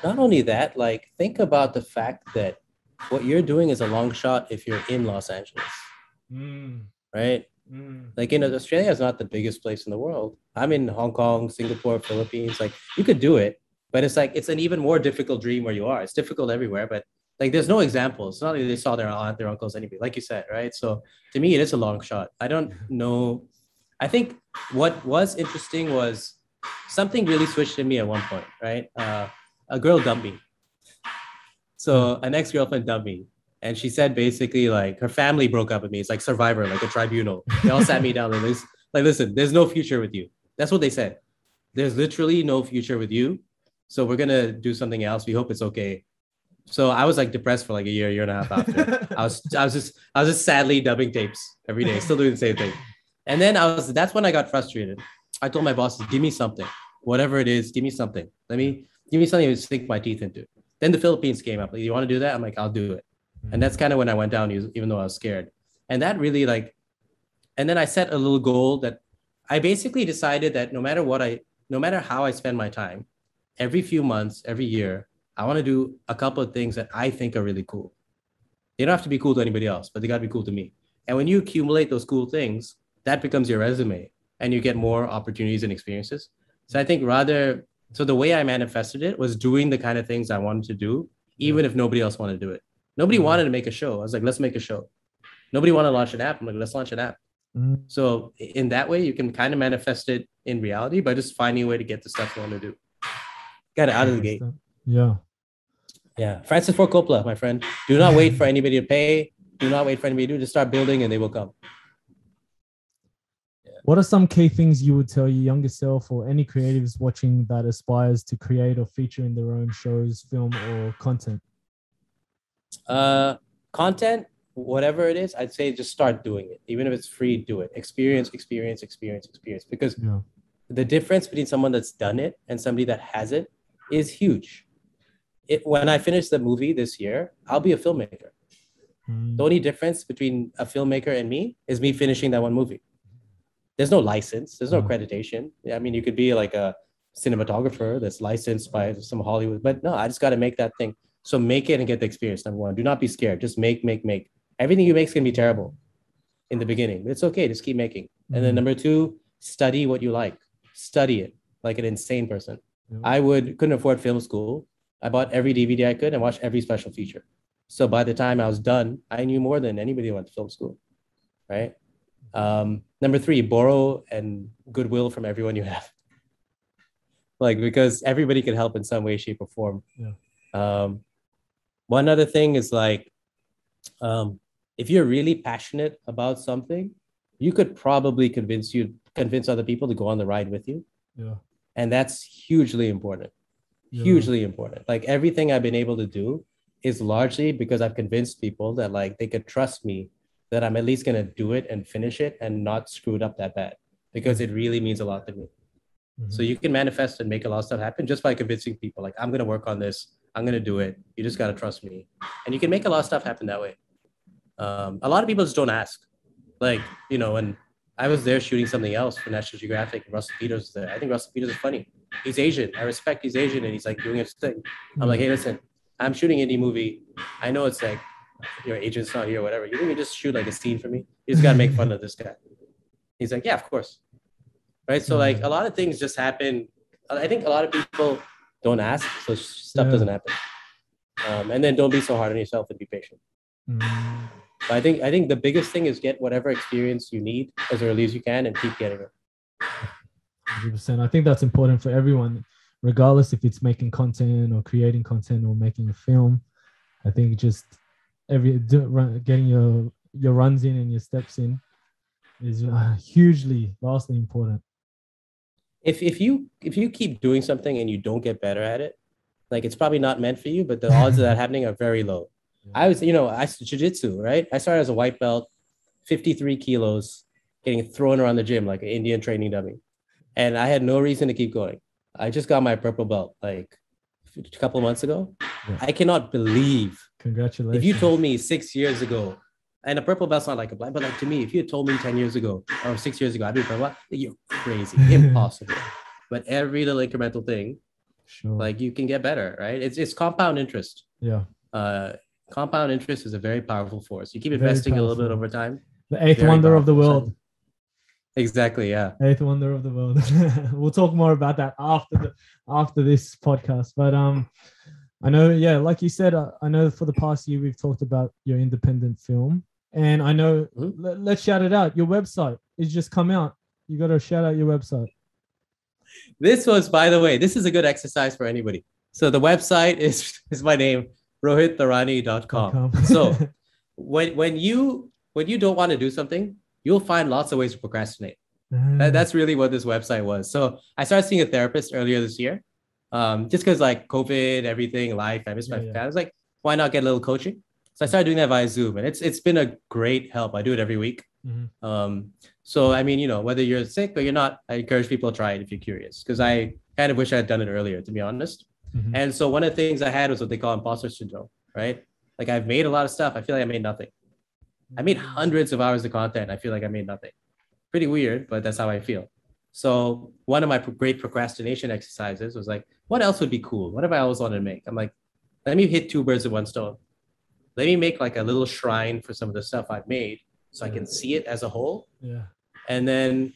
S1: Not only that, like think about the fact that what you're doing is a long shot if you're in Los Angeles, right? Like in Australia is not the biggest place in the world. I'm in Hong Kong, Singapore, Philippines. Like you could do it, but it's like it's an even more difficult dream where you are. It's difficult everywhere, but like there's no examples. It's not like they saw their aunt, their uncles, anybody, like you said, right? So to me, it is a long shot. I don't know. I think what was interesting was something really switched in me at one point, right? Uh, a girl dumped me. So an ex-girlfriend dumped me. And she said basically like her family broke up with me. It's like survivor, like a tribunal. They all sat me down and this like listen, there's no future with you. That's what they said. There's literally no future with you. So we're gonna do something else. We hope it's okay. So I was like depressed for like a year, year and a half after. I was I was just I was just sadly dubbing tapes every day, still doing the same thing. And then I was that's when I got frustrated. I told my bosses, give me something, whatever it is, give me something. Let me give me something to sink my teeth into. Then the Philippines came up. Like, you want to do that? I'm like, I'll do it. And that's kind of when I went down, even though I was scared. And that really like, and then I set a little goal that I basically decided that no matter what I, no matter how I spend my time, every few months, every year, I want to do a couple of things that I think are really cool. They don't have to be cool to anybody else, but they got to be cool to me. And when you accumulate those cool things, that becomes your resume and you get more opportunities and experiences. So I think rather So the way I manifested it was doing the kind of things I wanted to do, even if nobody else wanted to do it. Nobody
S2: Mhm.
S1: wanted to make a show. I was like, let's make a show. Nobody wanted to launch an app. I'm like, let's launch an app.
S2: Mm,
S1: So in that way, you can kind of manifest it in reality by just finding a way to get the stuff you want to do. Got it out of the gate.
S2: Yeah.
S1: Yeah. Francis Ford Coppola, my friend. Do not wait for anybody to pay. Do not wait for anybody to do. Just start building and they will come.
S2: What are some key things you would tell your younger self or any creatives watching that aspires to create or feature in their own shows, film, or content?
S1: Uh, content, whatever it is, I'd say just start doing it. Even if it's free, do it. Experience, experience, experience, experience. Because
S2: Yeah.
S1: the difference between someone that's done it and somebody that hasn't is huge. It, when I finish the movie this year, I'll be a filmmaker.
S2: Mm,
S1: The only difference between a filmmaker and me is me finishing that one movie. There's no license, there's no
S2: Mhm.
S1: accreditation. I mean, you could be like a cinematographer that's licensed by some Hollywood, but no, I just got to make that thing. So make it and get the experience. Number one, do not be scared. Just make, make, make. Everything you make is gonna be terrible in the beginning, but it's okay. Just keep making. And then
S2: Mhm.
S1: number two, study what you like. Study it like an insane person.
S2: Yeah.
S1: I would couldn't afford film school. I bought every DVD I could and watched every special feature. So by the time I was done, I knew more than anybody who went to film school. Right. Um, number three, borrow and goodwill from everyone you have. Like because everybody can help in some way, shape, or form.
S2: Yeah.
S1: Um, one other thing is like, um, if you're really passionate about something, you could probably convince you convince other people to go on the ride with you
S2: yeah.
S1: and that's hugely important
S2: Yeah.
S1: hugely important like everything i've been able to do is largely because i've convinced people that like they could trust me that i'm at least going to do it and finish it and not screw it up that bad because it really means a lot to me.
S2: Mhm.
S1: so you can manifest and make a lot of stuff happen just by convincing people like i'm going to work on this. I'm going to do it. You just got to trust me. And you can make a lot of stuff happen that way. Um, a lot of people just don't ask. Like you know when i was there shooting something else for national geographic and russell peters was there. I think russell peters is funny. He's asian. I respect he's asian and he's like doing his thing. I'm like hey listen i'm shooting indie movie. I know it's like your agent's not here or whatever. You can just shoot like a scene for me. You just got to make fun of this guy. He's like yeah of course. Right? So like a lot of things just happen. I think a lot of people don't ask so stuff
S2: Yeah.
S1: doesn't happen. Um, and then don't be so hard on yourself and be patient.
S2: Mm,
S1: but I think I think the biggest thing is get whatever experience you need as early as you can and keep getting it.
S2: 100%. I think that's important for everyone, regardless if it's making content or creating content or making a film. I think just every getting your your runs in and your steps in is uh, hugely, vastly important.
S1: If if you if you keep doing something and you don't get better at it, like it's probably not meant for you, but the odds of that happening are very low. I was, you know, I jiu-jitsu, right? I started as a white belt, 53 kilos, getting thrown around the gym like an Indian training dummy. And I had no reason to keep going. I just got my purple belt like a couple months ago.
S2: Yeah.
S1: I cannot believe
S2: Congratulations.
S1: if you told me six years ago, and a purple belt's not like a black, but like to me, if you had told me 10 years ago or six years ago, I'd be purple you're crazy, impossible. But every little incremental thing,
S2: sure.
S1: like you can get better, right? It's it's compound interest.
S2: yeah,
S1: Uh, compound interest is a very powerful force. You keep
S2: Very
S1: investing a little bit over time.
S2: the eighth wonder of the world.
S1: Exactly. Yeah.
S2: Eighth wonder of the world. we'll talk more about that after the after this podcast. But um, I know, yeah, like you said, uh, I know for the past year we've talked about your independent film, and I know
S1: Mhm.
S2: let, let's shout it out. Your website is just come out. You got to shout out your website.
S1: This was, by the way, this is a good exercise for anybody. So the website is is my name, rohittharani.com. So when when you when you don't want to do something, you'll find lots of ways to procrastinate. That, that's really what this website was. So I started seeing a therapist earlier this year, um, just because like COVID, everything, life, I miss my
S2: Yeah.
S1: I was like, why not get a little coaching? So I started doing that via Zoom, and it's it's been a great help. I do it every week.
S2: Mhm.
S1: Um, so I mean, you know, whether you're sick or you're not, I encourage people to try it if you're curious, because I kind of wish I had done it earlier, to be honest.
S2: Mhm.
S1: And so one of the things I had was what they call imposter syndrome, right? Like I've made a lot of stuff. I feel like I made nothing. I made hundreds of hours of content. I feel like I made nothing. Pretty weird, but that's how I feel. So one of my great procrastination exercises was like, what else would be cool? What have I always wanted to make? I'm like, let me hit two birds with one stone. Let me make like a little shrine for some of the stuff I've made so I can see it as a whole.
S2: Yeah.
S1: And then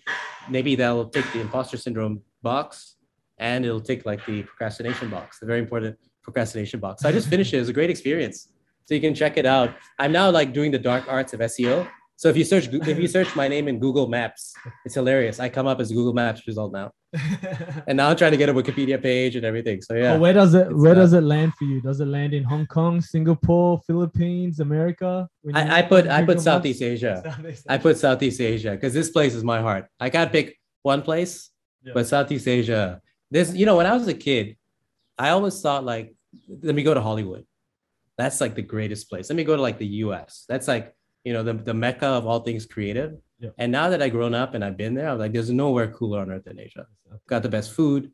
S1: maybe that'll take the imposter syndrome box and it'll take like the procrastination box, the very important procrastination box. So I just finished it. It was a great experience. So you can check it out. I'm now like doing the dark arts of SEO. So if you search if you search my name in Google Maps, it's hilarious. I come up as Google Maps result now, and now I'm trying to get a Wikipedia page and everything. So yeah.
S2: Well, where does it
S1: It's,
S2: Where
S1: uh,
S2: does it land for you? Does it land in Hong Kong, Singapore, Philippines, America?
S1: I, I put I put Southeast Asia.
S2: Southeast
S1: I put Southeast Asia because this place is my heart. I can't pick one place,
S2: Yeah.
S1: but Southeast Asia. This, you know, when I was a kid, I always thought like, let me go to Hollywood. That's like the greatest place. Let me go to like the US. That's like, you know, the, the mecca of all things creative.
S2: Yeah.
S1: And now that I've grown up and I've been there, I'm like, there's nowhere cooler on earth than Asia. Got the best food.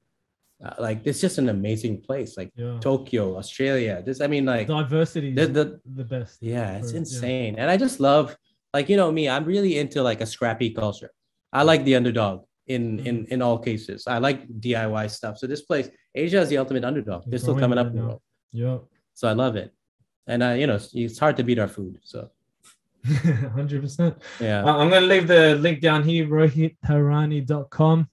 S1: Uh, like, it's just an amazing place. Like
S2: yeah.
S1: Tokyo, Australia. This, I mean, like,
S2: diversity
S1: the, the,
S2: the best.
S1: yeah, it's
S2: Or- yeah.
S1: insane. And I just love, like, you know, me, I'm really into like a scrappy culture. I like the underdog in in
S2: Mm.
S1: in all cases. I like DIY stuff. So this place, Asia is the ultimate underdog. They're still coming up in the world.
S2: Yeah.
S1: So I love it. And I you know, it's hard to beat our food. So
S2: Hundred percent.
S1: yeah.
S2: Uh, I'm going to leave the link down here, rohittharani.com.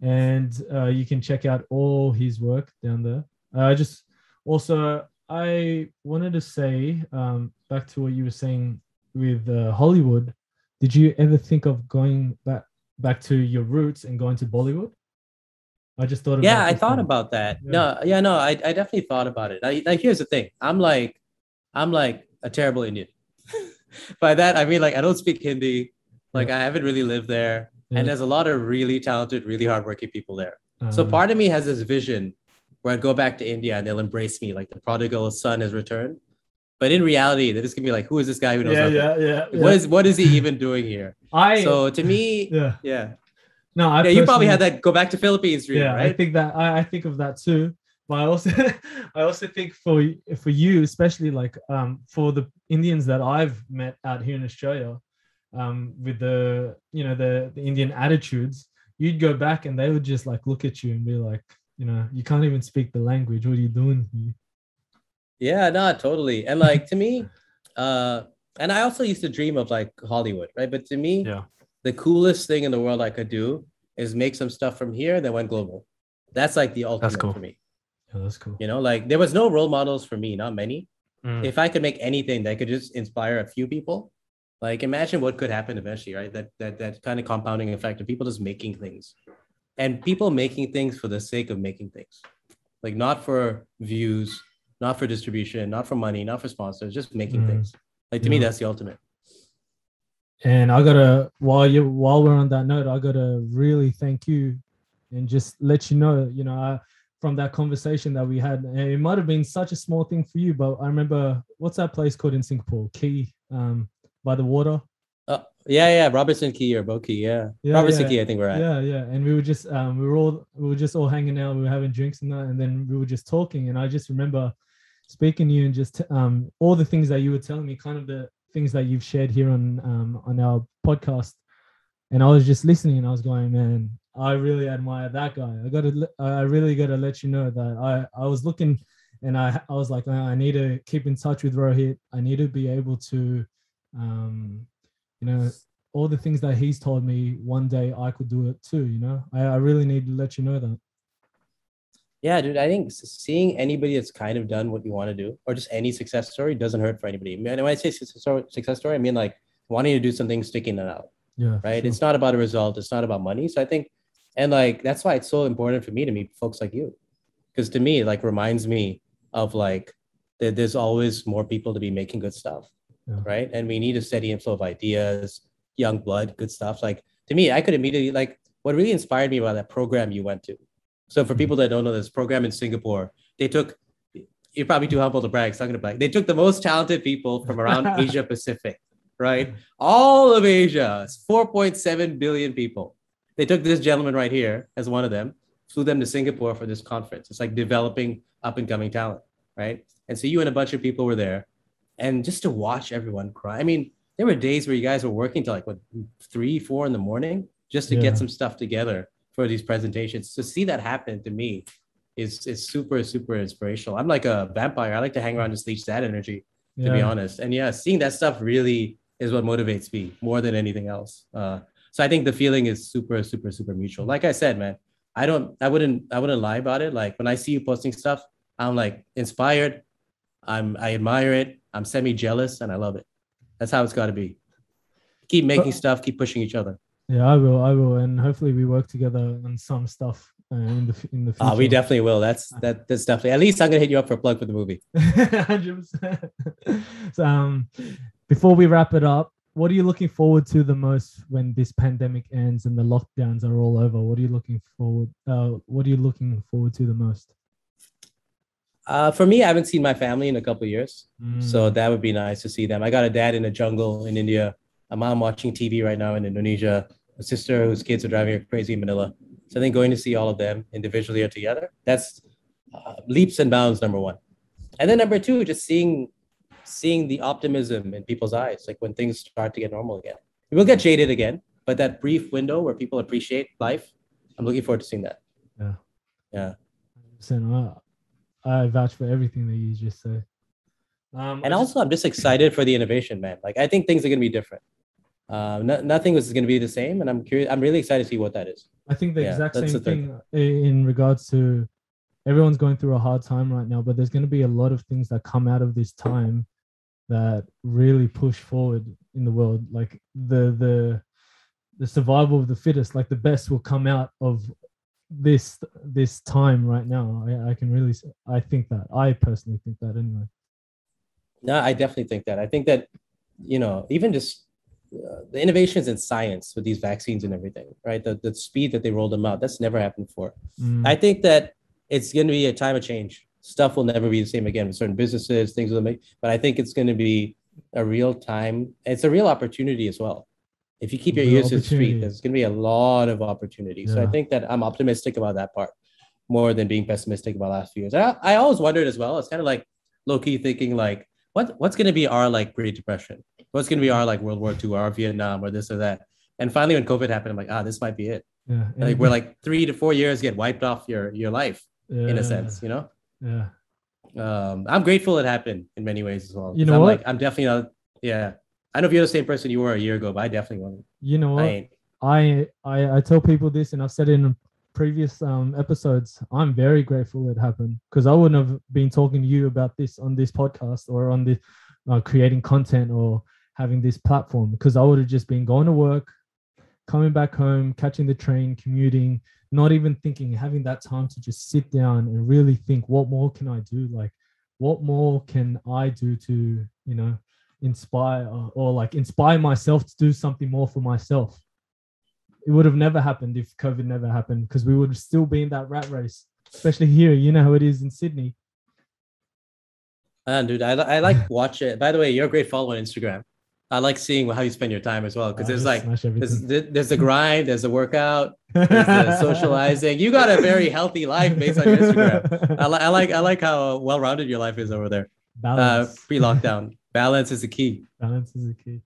S2: And uh, you can check out all his work down there. I just also, I wanted to say um, back to what you were saying with uh, Hollywood. Did you ever think of going back back to your roots and going to Bollywood? I just thought.
S1: yeah, I thought about that.
S2: Yeah.
S1: No, yeah, no, I, I definitely thought about it. I, like, here's the thing. I'm like, I'm like a terrible Indian. By that, I mean like I don't speak Hindi. Like I haven't really lived there,
S2: Yeah.
S1: and there's a lot of really talented, really hardworking people there. So
S2: Um,
S1: part of me has this vision where I'd go back to India and they'll embrace me like the prodigal son has returned. But in reality, they're just gonna be like, who is this guy who knows
S2: yeah,
S1: nothing?
S2: yeah, yeah,
S1: What
S2: yeah.
S1: is what is he even doing here?
S2: I?
S1: So to me,
S2: yeah,
S1: yeah,
S2: no, I
S1: yeah, you probably had that go back to Philippines dream,
S2: yeah i think that I, I think of that too but i also i also think for for you especially like um for the indians that i've met out here in australia um with the you know the the indian attitudes you'd go back and they would just like look at you and be like you know you can't even speak the language what are you doing here?
S1: Yeah, no, totally. And like to me, uh, and I also used to dream of like Hollywood, right? But to me,
S2: Yeah.
S1: the coolest thing in the world I could do is make some stuff from here that went global. That's like the ultimate
S2: cool.
S1: for me.
S2: Yeah that's cool
S1: You know, like there was no role models for me, not many.
S2: Mm.
S1: If I could make anything that could just inspire a few people, like imagine what could happen eventually, right? That that that kind of compounding effect of people just making things, and people making things for the sake of making things, like not for views, not for distribution, not for money, not for sponsors, just making
S2: Mm.
S1: things. Like to me, that's the ultimate.
S2: And I gotta while you while we're on that note, I gotta really thank you and just let you know, you know, I, from that conversation that we had, and it might have been such a small thing for you, but I remember what's that place called in Singapore? Quay, um, by the water.
S1: Uh, yeah, yeah, Robertson Quay or Boat Quay, yeah,
S2: Yeah,
S1: Robertson
S2: yeah.
S1: Quay, I think we're at.
S2: Yeah, yeah. And we were just um we were all we were just all hanging out, we were having drinks and that, and then we were just talking. And I just remember speaking to you and just um all the things that you were telling me, kind of the things that you've shared here on um on our podcast. And I was just listening and I was going, man, I really admire that guy. I gotta I really gotta let you know that I I was looking and I I was like, I need to keep in touch with Rohit. I need to be able to um you know all the things that he's told me one day I could do it too, you know. I, I really need to let you know that.
S1: Yeah, dude, I think seeing anybody that's kind of done what you want to do, or just any success story, doesn't hurt for anybody. And when I say success story, success story, I mean like wanting to do something, sticking it out,
S2: Yeah.
S1: right?
S2: sure.
S1: It's not about a result. It's not about money. So I think, and like that's why it's so important for me to meet folks like you, because to me, like reminds me of like that there's always more people to be making good stuff,
S2: Yeah.
S1: right? And we need a steady inflow of ideas, young blood, good stuff. Like to me, I could immediately like what really inspired me about that program you went to. So for people that don't know this program in Singapore, they took you're probably too humble to brag, it's not gonna brag. They took the most talented people from around Asia Pacific, right? All of Asia, it's 4.7 billion people. They took this gentleman right here as one of them, flew them to Singapore for this conference. It's like developing up and coming talent, right? And so you and a bunch of people were there, and just to watch everyone cry. I mean, there were days where you guys were working till like what three, four in the morning just to
S2: Yeah.
S1: get some stuff together for these presentations. To see that happen to me is is super super inspirational. I'm like a vampire. I like to hang around just leech that energy, to be honest. And yeah, seeing that stuff really is what motivates me more than anything else. Uh, so I think the feeling is super super super mutual. Like I said, man, I don't, I wouldn't, I wouldn't lie about it. Like when I see you posting stuff, I'm like inspired. I'm, I admire it. I'm semi jealous, and I love it. That's how it's got to be. Keep making stuff. Keep pushing each other.
S2: Yeah, I will. I will, and hopefully we work together on some stuff uh, in the in the future.
S1: Ah, we definitely will. That's that. That's definitely. At least I'm gonna hit you up for a plug for the movie.
S2: Hundred percent. So, um, before we wrap it up, what are you looking forward to the most when this pandemic ends and the lockdowns are all over? What are you looking forward? Uh, what are you looking forward to the most?
S1: Uh, for me, I haven't seen my family in a couple of years, so
S2: Mm,
S1: that would be nice to see them. I got a dad in a jungle in India, a mom watching TV right now in Indonesia, a sister whose kids are driving her crazy in Manila. So I think going to see all of them individually or together, that's uh, leaps and bounds number one. And then number two, just seeing seeing the optimism in people's eyes, like when things start to get normal again. We'll get jaded again, but that brief window where people appreciate life, I'm looking forward to seeing that.
S2: Yeah.
S1: Yeah.
S2: 100%. I, I vouch for everything that you just said. Um,
S1: and also i'm just excited for the innovation man like i think things are going to be different uh, no, nothing was going to be the same and i'm curious i'm really excited to see what that is
S2: I think the
S1: Yeah,
S2: exact same
S1: the
S2: thing in regards to everyone's going through a hard time right now, but there's going to be a lot of things that come out of this time that really push forward in the world. Like the the the survival of the fittest, like the best will come out of this this time right now. I, I can really i think that I personally think that anyway.
S1: no i definitely think that i think that you know even just uh, the innovations in science with these vaccines and everything right the, the speed that they rolled them out that's never happened before
S2: Mm,
S1: i think that it's going to be a time of change stuff will never be the same again with certain businesses things will make but i think it's going to be a real time it's a real opportunity as well. If you keep your ears to the street there's going to be a lot of opportunity. So i think that i'm optimistic about that part more than being pessimistic about last few years. I, I always wondered as well it's kind of like low-key thinking like what what's going to be our like great depression? What's going to be our like world war ii or our vietnam or this or that? And finally when covid happened i'm like ah this might be it.
S2: Yeah,
S1: like we're like three to four years get wiped off your your life in a sense you know
S2: Yeah.
S1: um i'm grateful it happened in many ways as well
S2: You know
S1: i'm
S2: what?
S1: like i'm definitely not yeah i don't know if you're the same person you were a year ago but i definitely wasn't
S2: You know
S1: i
S2: what?
S1: ain't
S2: I, I I tell people this, and I've said it in previous um, episodes. I'm very grateful it happened because I wouldn't have been talking to you about this on this podcast or on the uh, creating content or having this platform because I would have just been going to work, coming back home, catching the train, commuting, not even thinking, having that time to just sit down and really think, what more can I do? Like, what more can I do to you know inspire or, or like inspire myself to do something more for myself? it would have never happened if COVID never happened because we would still be in that rat race, especially here. You know how it is in Sydney.
S1: uh, dude I, I like watch it by the way you're a great follower on instagram i like seeing how you spend your time as well because there's like there's, there's the grind there's the workout there's the socializing you got a very healthy life based on your instagram I, li- I like i like how well-rounded your life is over there uh
S2: Balance.
S1: pre-lockdown balance is the key
S2: Balance is the key.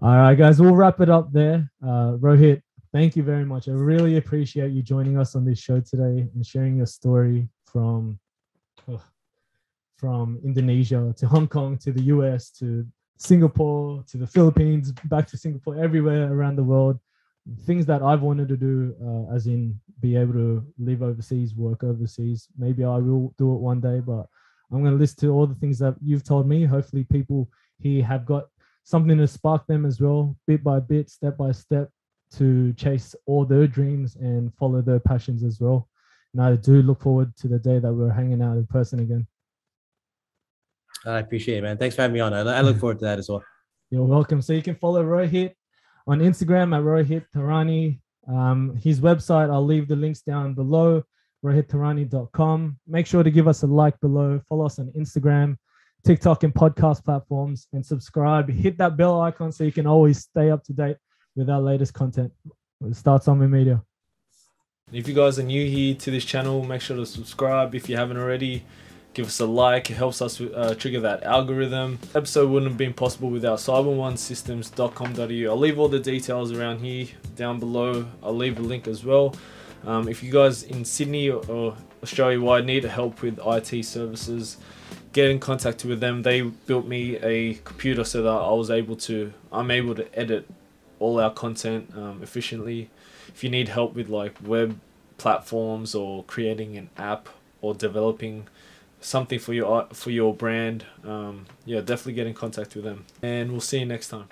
S2: All right, guys, we'll wrap it up there. Uh, Rohit, thank you very much. I really appreciate you joining us on this show today and sharing your story from ugh, from Indonesia to Hong Kong to the US to Singapore to the Philippines, back to Singapore, everywhere around the world. Things that I've wanted to do, uh, as in be able to live overseas, work overseas. Maybe I will do it one day, but I'm going to list to all the things that you've told me. Hopefully, people here have got something to spark them as well, bit by bit, step by step, to chase all their dreams and follow their passions as well. And I do look forward to the day that we're hanging out in person again.
S1: I appreciate it man thanks for having me on i, I look forward to that as well
S2: You're welcome. So you can follow Rohit on Instagram at Rohit Tharani. Um, his website, I'll leave the links down below, rohittharani.com. Make sure to give us a like below. Follow us on Instagram, TikTok, and podcast platforms, and subscribe. Hit that bell icon so you can always stay up to date with our latest content. It starts on media.
S3: If you guys are new here to this channel, make sure to subscribe if you haven't already. Give us a like, it helps us uh, trigger that algorithm. Episode wouldn't have been possible without cyber1systems.com.au. I'll leave all the details around here down below. I'll leave a link as well. Um, if you guys in Sydney or, or Australia wide need help with IT services, get in contact with them. They built me a computer so that I was able to, I'm able to edit all our content um, efficiently. If you need help with like web platforms or creating an app or developing something for your for your brand, um, yeah, definitely get in contact with them. And we'll see you next time.